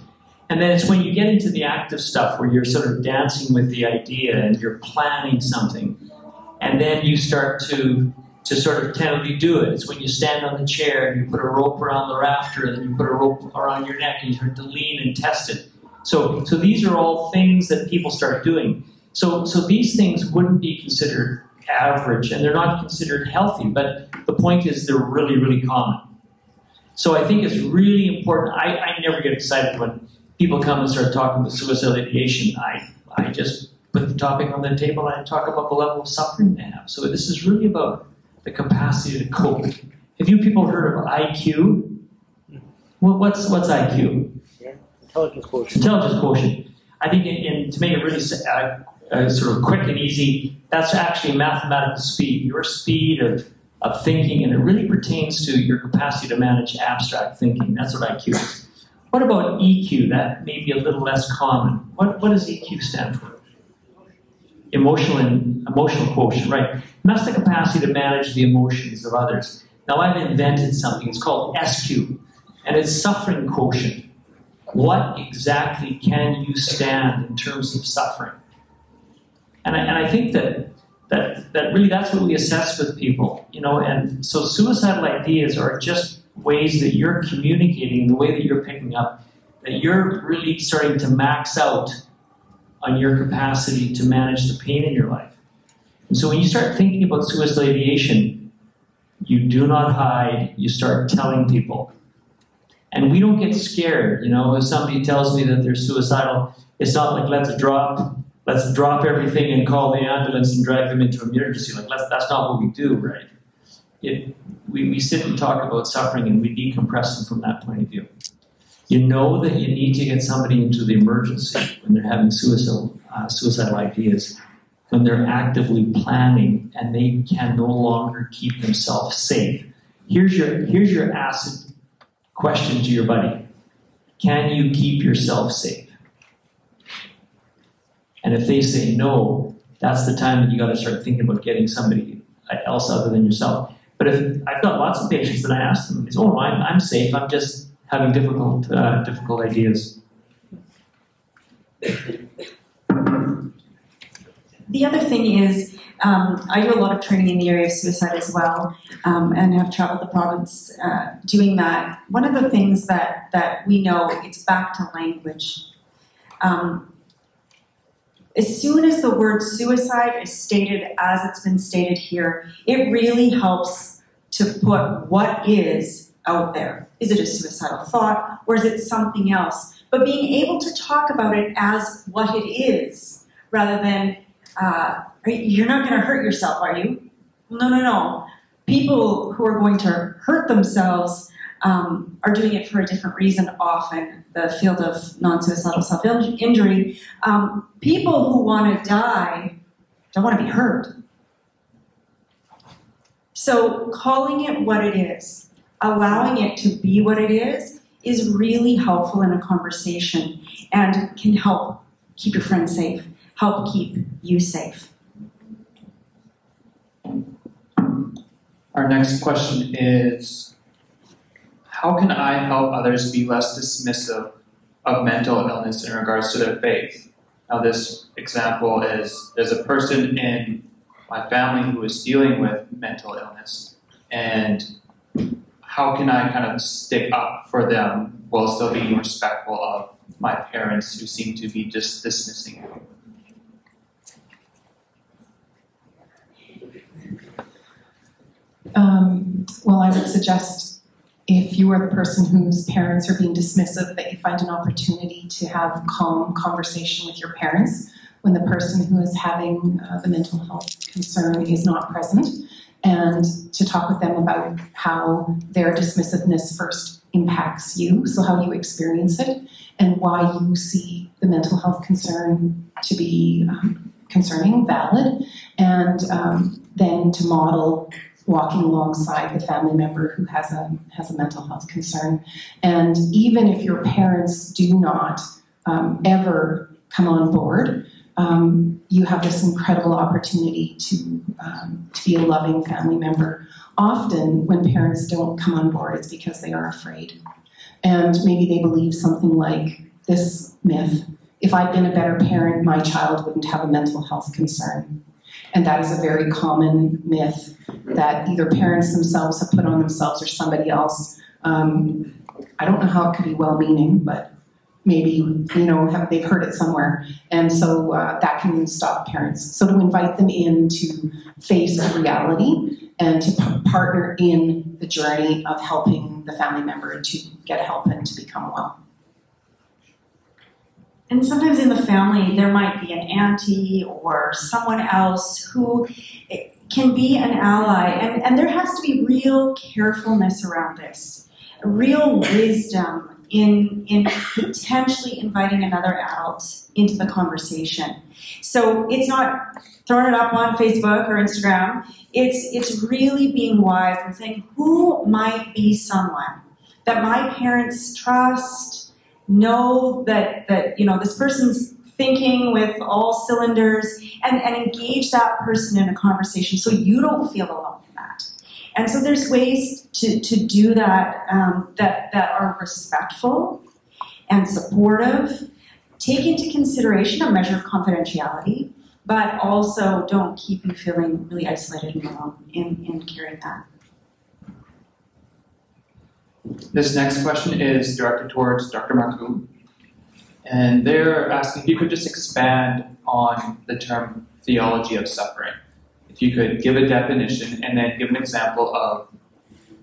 [SPEAKER 4] And then it's when you get into the active stuff where you're sort of dancing with the idea and you're planning something. And then you start to to sort of tentatively do it. It's when you stand on the chair and you put a rope around the rafter, and then you put a rope around your neck and you start to lean and test it. So, so these are all things that people start doing. So, so these things wouldn't be considered average, and they're not considered healthy. But the point is, they're really, really common. So I think it's really important. I, I never get excited when people come and start talking about suicide ideation. I, I just put the topic on the table and I talk about the level of suffering they have. So this is really about the capacity to cope. Have you people heard of IQ? Well, what's what's IQ?
[SPEAKER 6] Intelligence quotient.
[SPEAKER 4] Intelligence quotient. I think, in, in, to make it really uh, uh, sort of quick and easy, that's actually mathematical speed. Your speed of of thinking, and it really pertains to your capacity to manage abstract thinking. That's what IQ is. What about EQ? That may be a little less common. What, what does EQ stand for? Emotional and emotional quotient, right? And that's the capacity to manage the emotions of others. Now I've invented something. It's called SQ, and it's suffering quotient. What exactly can you stand in terms of suffering? And I, and I think that that that really that's what we assess with people, you know. And so suicidal ideas are just ways that you're communicating the way that you're picking up that you're really starting to max out on your capacity to manage the pain in your life. And so when you start thinking about suicidal ideation, you do not hide, you start telling people. And we don't get scared, you know, if somebody tells me that they're suicidal, it's not like let's drop let's drop everything and call the ambulance and drag them into an emergency. Like that's not what we do, right? It, we, we sit and talk about suffering and we decompress them from that point of view. You know that you need to get somebody into the emergency when they're having suicidal, uh, suicidal ideas, when they're actively planning and they can no longer keep themselves safe. Here's your, here's your acid question to your buddy Can you keep yourself safe? And if they say no, that's the time that you got to start thinking about getting somebody else other than yourself. But if I've got lots of patients that I ask them, it's, oh, I'm, I'm safe. I'm just having difficult, uh, difficult ideas.
[SPEAKER 3] The other thing is, um, I do a lot of training in the area of suicide as well, um, and have traveled the province uh, doing that. One of the things that, that we know, it's back to language. Um, as soon as the word suicide is stated as it's been stated here, it really helps to put what is out there. Is it a suicidal thought or is it something else? But being able to talk about it as what it is rather than, uh, you're not going to hurt yourself, are you? No, no, no. People who are going to hurt themselves um, are doing it for a different reason often, the field of non suicidal self injury. Um, people who want to die don't want to be hurt. So, calling it what it is, allowing it to be what it is, is really helpful in a conversation and can help keep your friend safe, help keep you safe.
[SPEAKER 1] Our next question is How can I help others be less dismissive of mental illness in regards to their faith? Now, this example is there's a person in my family who is dealing with mental illness, and how can I kind of stick up for them while still being respectful of my parents who seem to be just dismissing it?
[SPEAKER 2] Um, well, I would suggest if you are the person whose parents are being dismissive, that you find an opportunity to have calm conversation with your parents when the person who is having uh, the mental health concern is not present, and to talk with them about how their dismissiveness first impacts you, so how you experience it, and why you see the mental health concern to be um, concerning, valid, and um, then to model walking alongside the family member who has a has a mental health concern. And even if your parents do not um, ever come on board, um, you have this incredible opportunity to um, to be a loving family member. Often, when parents don't come on board, it's because they are afraid, and maybe they believe something like this myth: "If I'd been a better parent, my child wouldn't have a mental health concern." And that is a very common myth that either parents themselves have put on themselves or somebody else. Um, I don't know how it could be well meaning, but maybe you know have, they've heard it somewhere. And so uh, that can stop parents. So to invite them in to face reality and to p- partner in the journey of helping the family member to get help and to become well.
[SPEAKER 3] And sometimes in the family, there might be an auntie or someone else who can be an ally. And, and there has to be real carefulness around this, real wisdom in, in potentially inviting another adult into the conversation. So it's not throwing it up on Facebook or Instagram. It's, it's really being wise and saying, who might be someone that my parents trust, know that that you know this person's thinking with all cylinders and, and engage that person in a conversation so you don't feel alone and so there's ways to, to do that um, that that are respectful and supportive take into consideration a measure of confidentiality but also don't keep you feeling really isolated and alone in, in carrying that
[SPEAKER 1] this next question is directed towards Dr. Marcoux. And they're asking if you could just expand on the term theology of suffering. You could give a definition and then give an example of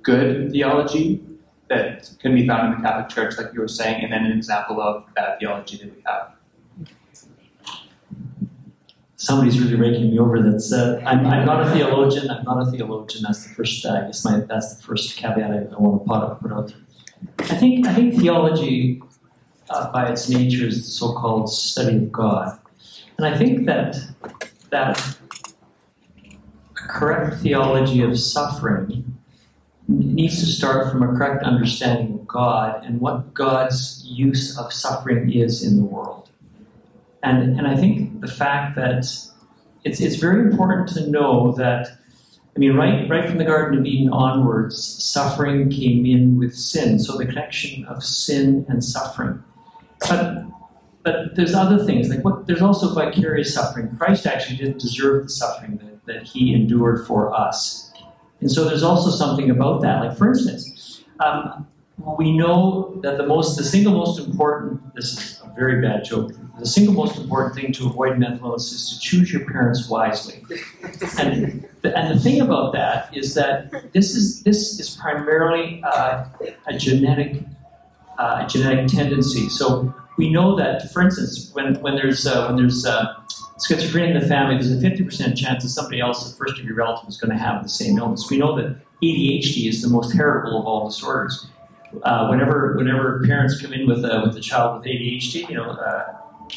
[SPEAKER 1] good theology that can be found in the Catholic Church, like you were saying, and then an example of bad theology that we have.
[SPEAKER 4] Somebody's really raking me over that's uh, I'm, I'm not a theologian i'm not a theologian. That's the first i guess my that's the first caveat i, I want to put, out I think I think theology, uh, by its nature, is the so-called study of God, and I think that that correct theology of suffering needs to start from a correct understanding of God and what God's use of suffering is in the world. And and I think the fact that it's it's very important to know that I mean, right, right from the Garden of Eden onwards, suffering came in with sin. So the connection of sin and suffering. But, but there's other things like what? There's also vicarious suffering. Christ actually didn't deserve the suffering that, that he endured for us, and so there's also something about that. Like for instance, um, we know that the most, the single most important. This is a very bad joke. The single most important thing to avoid mental illness is to choose your parents wisely. And the, and the thing about that is that this is this is primarily uh, a genetic uh, a genetic tendency. So we know that, for instance, when when there's uh, when there's uh, schizophrenia in the family, there's a 50% chance that somebody else, a first degree relative, is going to have the same illness. We know that ADHD is the most heritable of all disorders. Uh, whenever whenever parents come in with a, with a child with ADHD, you know, uh,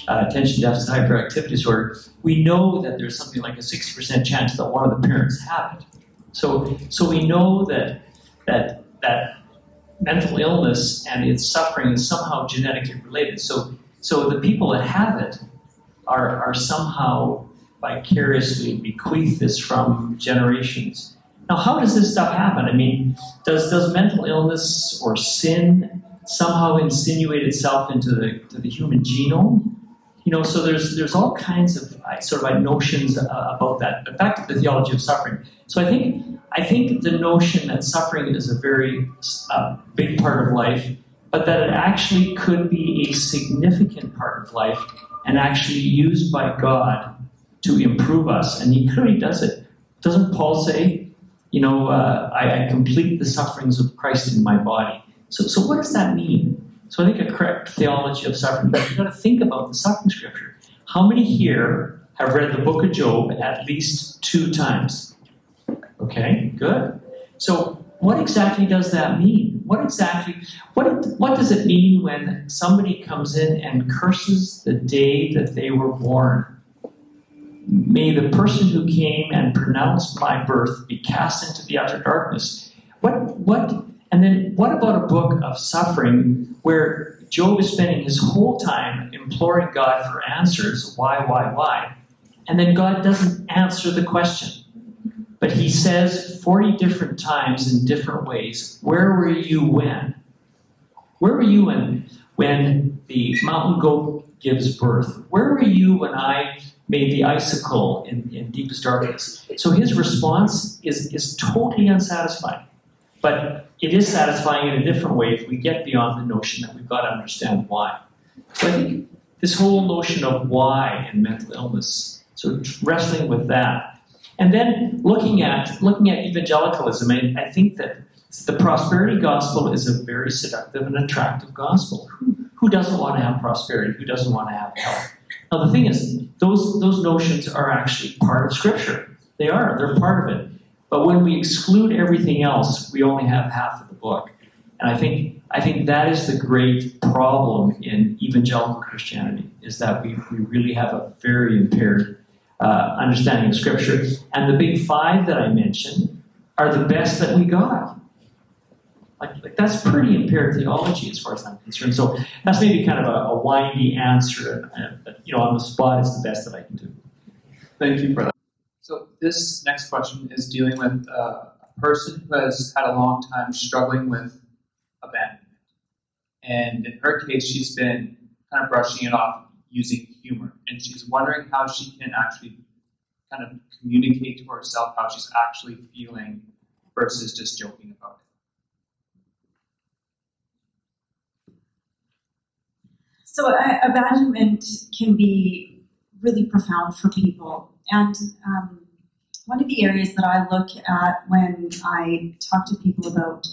[SPEAKER 4] uh, attention deficit hyperactivity disorder, we know that there's something like a 60% chance that one of the parents have it. So, so we know that that that mental illness and its suffering is somehow genetically related. So, so the people that have it are are somehow vicariously bequeath this from generations. Now, how does this stuff happen? I mean, does does mental illness or sin somehow insinuate itself into the the human genome? you know, so there's there's all kinds of uh, sort of notions uh, about that. But back to the theology of suffering. So I think I think the notion that suffering is a very uh, big part of life, but that it actually could be a significant part of life and actually used by God to improve us, and He clearly does it. Doesn't Paul say, you know, uh, I, I complete the sufferings of Christ in my body? So, so what does that mean? So I think a correct theology of suffering, you've got to think about the suffering scripture. How many here have read the book of Job at least two times? Okay, good. So what exactly does that mean? What exactly what what does it mean when somebody comes in and curses the day that they were born? May the person who came and pronounced my birth be cast into the utter darkness. What what and then what about a book of suffering where Job is spending his whole time imploring God for answers? Why, why, why? And then God doesn't answer the question. But he says 40 different times in different ways, Where were you when? Where were you when, when the mountain goat gives birth? Where were you when I made the icicle in, in deepest darkness? So his response is, is totally unsatisfying. But it is satisfying in a different way if we get beyond the notion that we've got to understand why. So I think this whole notion of why in mental illness, so wrestling with that, and then looking at looking at evangelicalism, I, I think that the prosperity gospel is a very seductive and attractive gospel. Who, who doesn't want to have prosperity? Who doesn't want to have health? Now the thing is, those those notions are actually part of Scripture. They are. They're part of it. But when we exclude everything else, we only have half of the book. And I think I think that is the great problem in evangelical Christianity is that we, we really have a very impaired uh, understanding of Scripture. And the big five that I mentioned are the best that we got. Like, like that's pretty impaired theology as far as I'm concerned. So that's maybe kind of a, a windy answer. But, you know, on the spot, it's the best that I can do.
[SPEAKER 1] Thank you for that. So this next question is dealing with uh, a person who has had a long time struggling with abandonment. And in her case, she's been kind of brushing it off using humor. And she's wondering how she can actually kind of communicate to herself how she's actually feeling versus just joking about it.
[SPEAKER 3] So, uh, abandonment can be really profound for people. And um, one of the areas that I look at when I talk to people about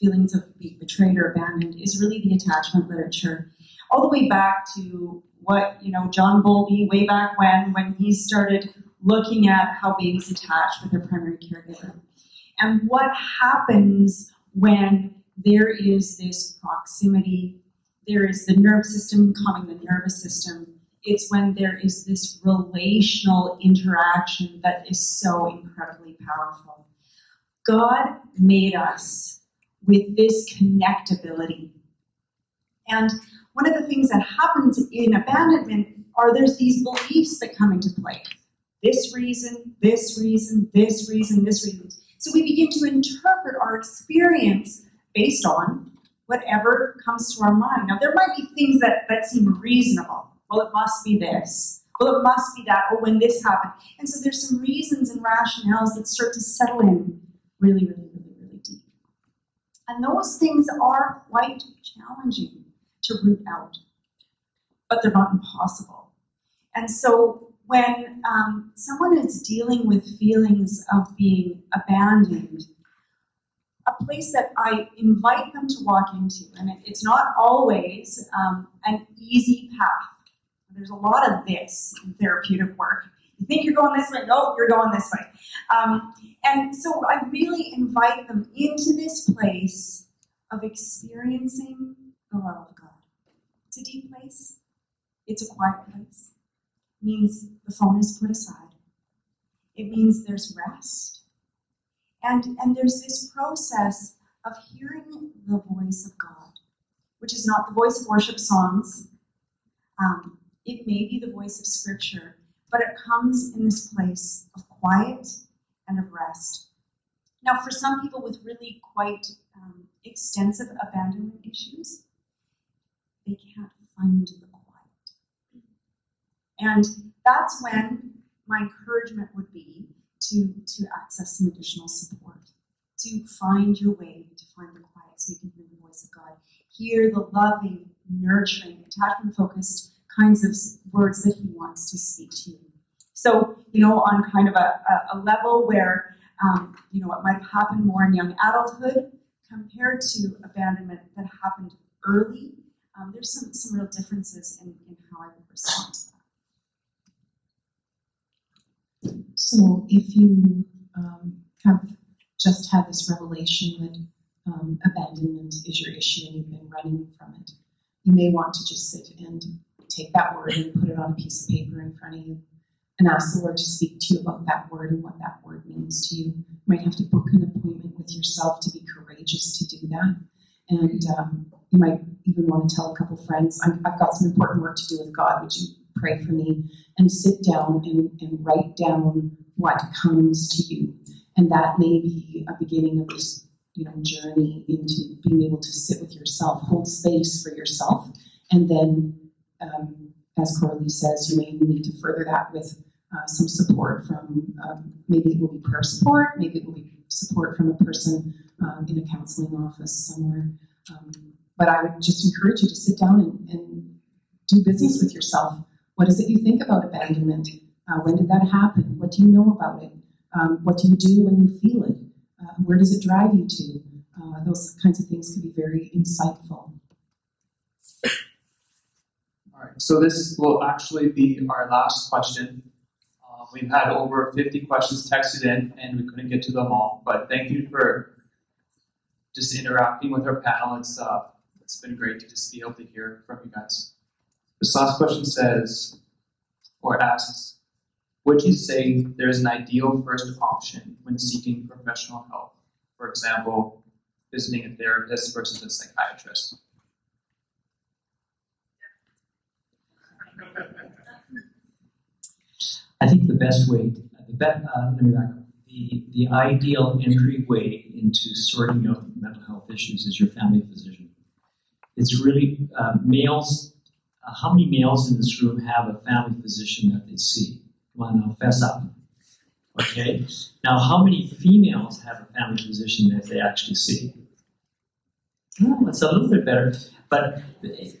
[SPEAKER 3] feelings of being betrayed or abandoned is really the attachment literature. All the way back to what, you know, John Bowlby, way back when, when he started looking at how babies attach with their primary caregiver. And what happens when there is this proximity, there is the nerve system calming the nervous system. It's when there is this relational interaction that is so incredibly powerful. God made us with this connectability. And one of the things that happens in abandonment are there's these beliefs that come into play. This reason, this reason, this reason, this reason. So we begin to interpret our experience based on whatever comes to our mind. Now, there might be things that, that seem reasonable. Well, it must be this. Well, it must be that. Or when this happened. And so there's some reasons and rationales that start to settle in really, really, really, really deep. And those things are quite challenging to root out, but they're not impossible. And so when um, someone is dealing with feelings of being abandoned, a place that I invite them to walk into, and it, it's not always um, an easy path. There's a lot of this in therapeutic work. You think you're going this way? No, you're going this way. Um, and so I really invite them into this place of experiencing the love of God. Deep place, it's a quiet place. It means the phone is put aside, it means there's rest. And, and there's this process of hearing the voice of God, which is not the voice of worship songs. Um, it may be the voice of Scripture, but it comes in this place of quiet and of rest. Now, for some people with really quite um, extensive abandonment issues, they can't find the quiet. And that's when my encouragement would be to, to access some additional support, to find your way, to find the quiet so you can hear the voice of God, hear the loving, nurturing, attachment focused kinds of words that He wants to speak to you. So, you know, on kind of a, a, a level where, um, you know, it might happen more in young adulthood compared to abandonment that happened early, um, there's some, some real differences in, in how I would respond to that.
[SPEAKER 2] So if you um, have just had this revelation that um, abandonment is your issue and you've been running from it, you may want to just sit and take that word and put it on a piece of paper in front of you and ask the Lord to speak to you about that word and what that word means to you. You might have to book an appointment with yourself to be courageous to do that. And um, you might even want to tell a couple friends, i have got some important work to do with God. Would you pray for me? And sit down and, and write down what comes to you. And that may be a beginning of this you know, journey into being able to sit with yourself, hold space for yourself, and then, um, as Coralie says, you may need to further that with uh, some support from um, maybe it will be prayer support, maybe it will be support from a person um, in a counseling office somewhere. Um, but I would just encourage you to sit down and, and, do business with yourself. What is it you think about abandonment? Uh, when did that happen? What do you know about it? Um, what do you do when you feel it? Uh, where does it drive you to? Uh, those kinds of things can be very insightful.
[SPEAKER 1] All right, so this will actually be our last question. Uh, we've had over 50 questions texted in, and we couldn't get to them all. But thank you for just interacting with our panel. It's uh, it's been great to just be able to hear from you guys. This last question says, or asks, would you say there is an ideal first option when seeking professional help? For example, visiting a therapist versus a psychiatrist.
[SPEAKER 4] I think the best way, the be, uh, let me back up. The, the ideal entryway into sorting out mental health issues is your family physician. It's really uh, males. Uh, how many males in this room have a family physician that they see? Come on now, fess up. Okay. Now, how many females have a family physician that they actually see? Oh, it's a little bit better, but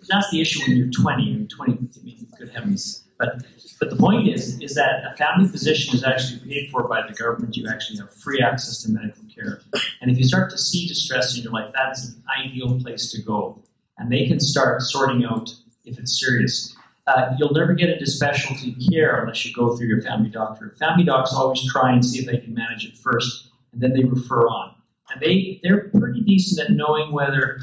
[SPEAKER 4] that's the issue when you're 20 or 20. I mean, good heavens. But but the point is is that a family physician is actually paid for by the government. You actually have free access to medical care. And if you start to see distress in your life, that's an ideal place to go. And they can start sorting out if it's serious. Uh, you'll never get into specialty care unless you go through your family doctor. Family docs always try and see if they can manage it first, and then they refer on. and they they're pretty decent at knowing whether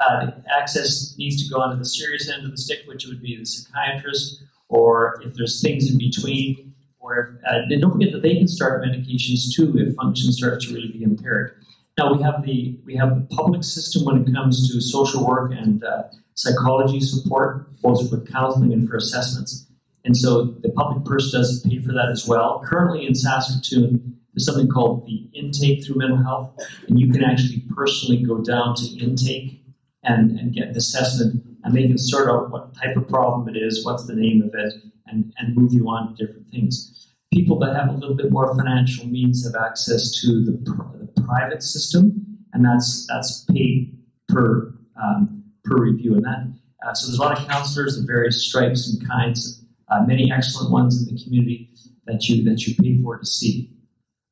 [SPEAKER 4] uh, access needs to go onto the serious end of the stick, which would be the psychiatrist, or if there's things in between. Or uh, and don't forget that they can start medications too if function starts to really be impaired. Now we have the we have the public system when it comes to social work and uh, psychology support, both for counseling and for assessments. And so the public purse does pay for that as well. Currently in Saskatoon, there's something called the intake through mental health, and you can actually personally go down to intake and, and get an assessment, and they can sort out what type of problem it is, what's the name of it, and, and move you on to different things. People that have a little bit more financial means have access to the, the private system, and that's that's paid per um, per review. And that uh, so there's a lot of counselors of various stripes and kinds, uh, many excellent ones in the community that you that you pay for to see.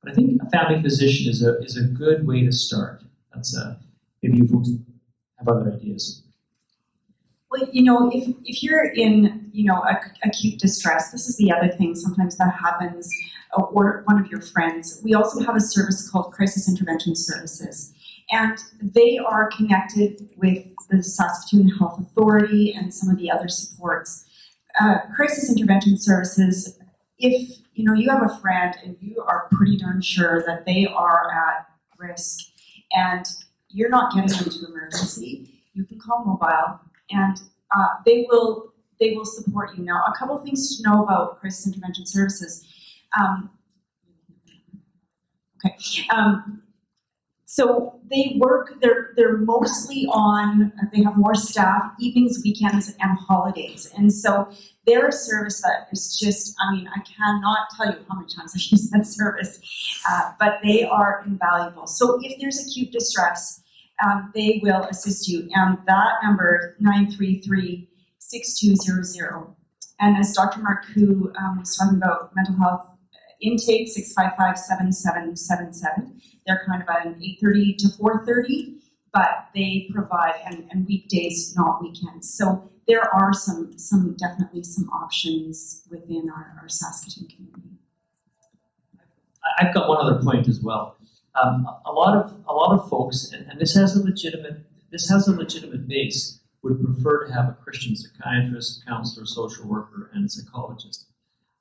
[SPEAKER 4] But I think a family physician is a is a good way to start. That's a uh, maybe you folks have other ideas.
[SPEAKER 3] You know, if, if you're in, you know, acute distress, this is the other thing sometimes that happens, uh, or one of your friends. We also have a service called Crisis Intervention Services, and they are connected with the Saskatoon Health Authority and some of the other supports. Uh, crisis Intervention Services, if you know you have a friend and you are pretty darn sure that they are at risk, and you're not getting them to emergency, you can call mobile and uh, they will they will support you. Now, a couple things to know about crisis intervention services. Um, okay, um, so they work. They're they're mostly on. They have more staff evenings, weekends, and holidays, and so they're a service that is just. I mean, I cannot tell you how many times I've used that service, uh, but they are invaluable. So if there's acute distress um, they will assist you. And that number, 933 6200. And as Dr. Marcoux um, was talking about mental health intake, 655 7777. They're kind of an 8.30 to 4.30, but they provide, and, and weekdays, not weekends. So there are some, some definitely some options within our, our Saskatoon community.
[SPEAKER 4] I've got one other point as well. Um, a lot of a lot of folks, and, and, this has a legitimate this has a legitimate base, would prefer to have a Christian psychiatrist, counselor, social worker, and psychologist.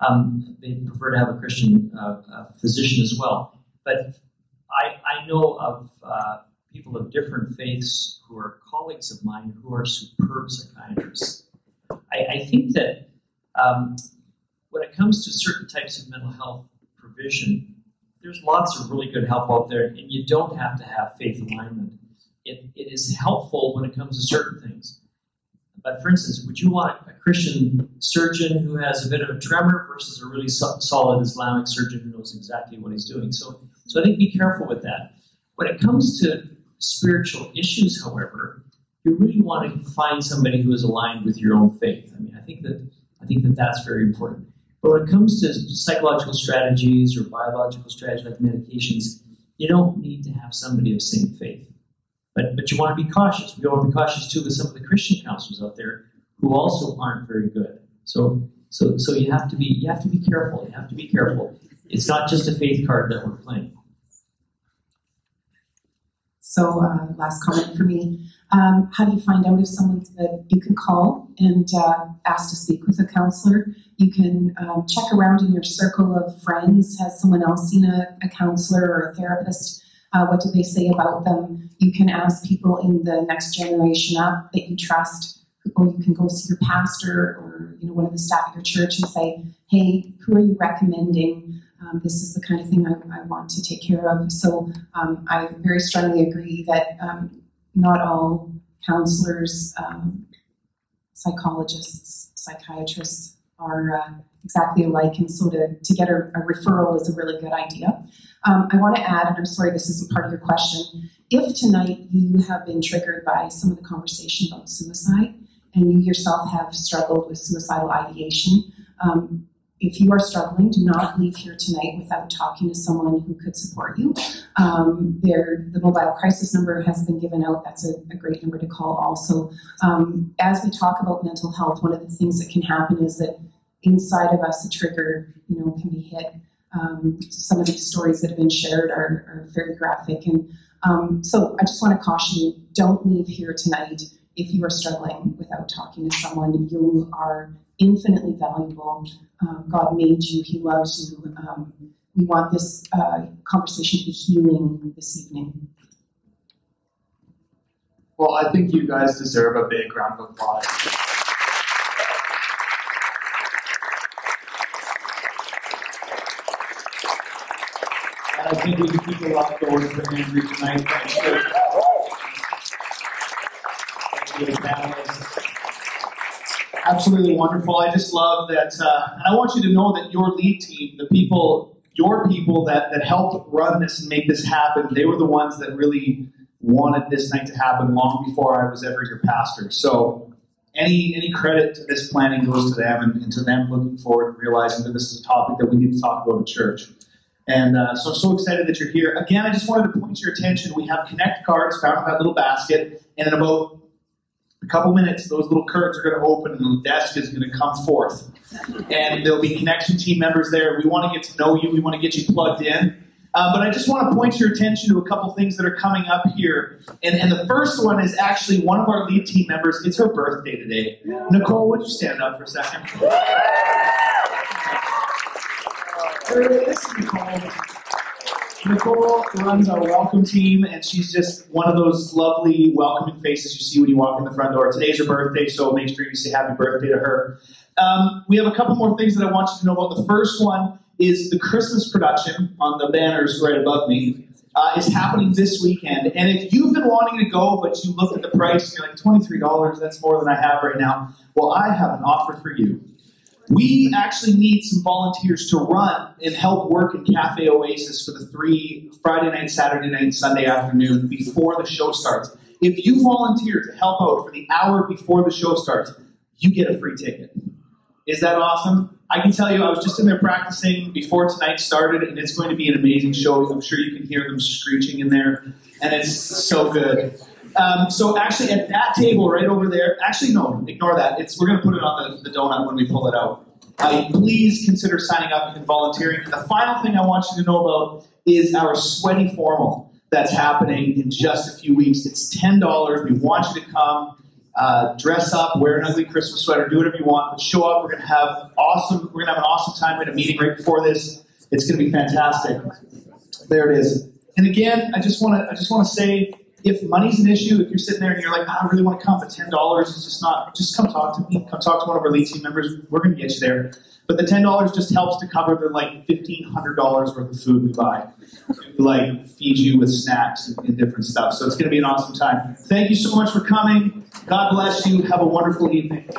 [SPEAKER 4] Um, they prefer to have a Christian uh, uh, physician as well. But I, I know of uh, people of different faiths who are colleagues of mine who are superb psychiatrists. I, I think that um, when it comes to certain types of mental health provision, there's lots of really good help out there, and you don't have to have faith alignment. It, it is helpful when it comes to certain things. But for instance, would you want a Christian surgeon who has a bit of a tremor versus a really so- solid Islamic surgeon who knows exactly what he's doing? So, so I think be careful with that. When it comes to spiritual issues, however, you really want to find somebody who is aligned with your own faith. I mean, I think that I think that that's very important. But when it comes to psychological strategies or biological strategies like medications, you don't need to have somebody of same faith. But, but you want to be cautious. We want to be cautious too with some of the Christian counselors out there who also aren't very good. So, so, so you have to be you have to be careful. You have to be careful. It's not just a faith card that we're playing.
[SPEAKER 2] So, uh, last comment for me. Um, how do you find out if someone's that you can call and uh, ask to speak with a counselor? You can um, check around in your circle of friends. Has someone else seen a, a counselor or a therapist? Uh, what do they say about them? You can ask people in the next generation up that you trust, or you can go see your pastor or you know one of the staff at your church and say, "Hey, who are you recommending?" Um, this is the kind of thing I, I, want to take care of. So um, I very strongly agree that um, not all counselors, um, psychologists, psychiatrists are uh, exactly alike, and so to, to get a, a, referral is a really good idea. Um, I want to add, and I'm sorry this isn't part of your question, if tonight you have been triggered by some of the conversation about suicide, and you yourself have struggled with suicidal ideation, um, if you are struggling, do not leave here tonight without talking to someone who could support you. Um, there, the mobile crisis number has been given out. That's a, a great number to call also. Um, as we talk about mental health, one of the things that can happen is that inside of us, a trigger, you know, can be hit. Um, some of these stories that have been shared are, are fairly graphic, and Um, so I just want to caution you: don't leave here tonight if you are struggling without talking to someone. You are infinitely valuable. Um, God made you; He loves you. Um, we want this uh, conversation to be healing this evening.
[SPEAKER 1] Well, I think you guys deserve a big round of applause.
[SPEAKER 5] And I think we can keep a lot going for Andrew tonight. Thank you, panelists. Absolutely wonderful. I just love that, uh, and I want you to know that your lead team, the people, your people that, that helped run this and make this happen, they were the ones that really wanted this night to happen long before I was ever your pastor. So any any credit to this planning goes to them and, and to them looking forward and realizing that this is a topic that we need to talk about in church. And uh, so I'm so excited that you're here. Again, I just wanted to point your attention. We have Connect cards found in that little basket, and in about a couple minutes, those little curtains are going to open, and the desk is going to come forth. And there'll be connection team members there. We want to get to know you. We want to get you plugged in. Uh, but I just want to point your attention to a couple things that are coming up here. And, and the first one is actually one of our lead team members. It's her birthday today. Nicole, would you stand up for a second? This is Nicole. Nicole runs our welcome team, and she's just one of those lovely, welcoming faces you see when you walk in the front door. Today's her birthday, so make sure you say happy birthday to her. Um, we have a couple more things that I want you to know about. The first one is the Christmas production on the banners right above me. Uh, is happening this weekend, and if you've been wanting to go, but you look at the price and you're like twenty three dollars, that's more than I have right now. Well, I have an offer for you. We actually need some volunteers to run and help work in Cafe Oasis for the three Friday night, Saturday night, Sunday afternoon before the show starts. If you volunteer to help out for the hour before the show starts, you get a free ticket. Is that awesome? I can tell you, I was just in there practicing before tonight started, and it's going to be an amazing show. I'm sure you can hear them screeching in there, and it's so good. Um, so actually, at that table right over there, actually no, ignore that. It's we're going to put it on the, the donut when we pull it out. Uh, please consider signing up and volunteering. The final thing I want you to know about is our sweaty formal that's happening in just a few weeks. It's ten dollars. We want you to come. Uh, dress up, wear an ugly Christmas sweater, do whatever you want, but show up. We're gonna have awesome. We're gonna have an awesome time. We had a meeting right before this. It's gonna be fantastic. There it is. And again, I just want to. I just want to say, if money's an issue, if you're sitting there and you're like, I really want to come, but ten dollars is just not. Just come talk to me. Come talk to one of our lead team members. We're gonna get you there. But the ten dollars just helps to cover the like fifteen hundred dollars worth of food we buy. We, like feed you with snacks and, and different stuff. So it's going to be an awesome time. Thank you so much for coming. God bless you. Have a wonderful evening.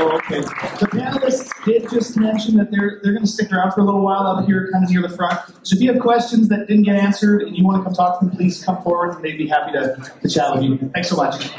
[SPEAKER 5] Okay. The panelists did just mention that they're they're going to stick around for a little while up here, kind of near the front. So if you have questions that didn't get answered and you want to come talk to them, please come forward. And they'd be happy to, to chat with you. Thanks so much.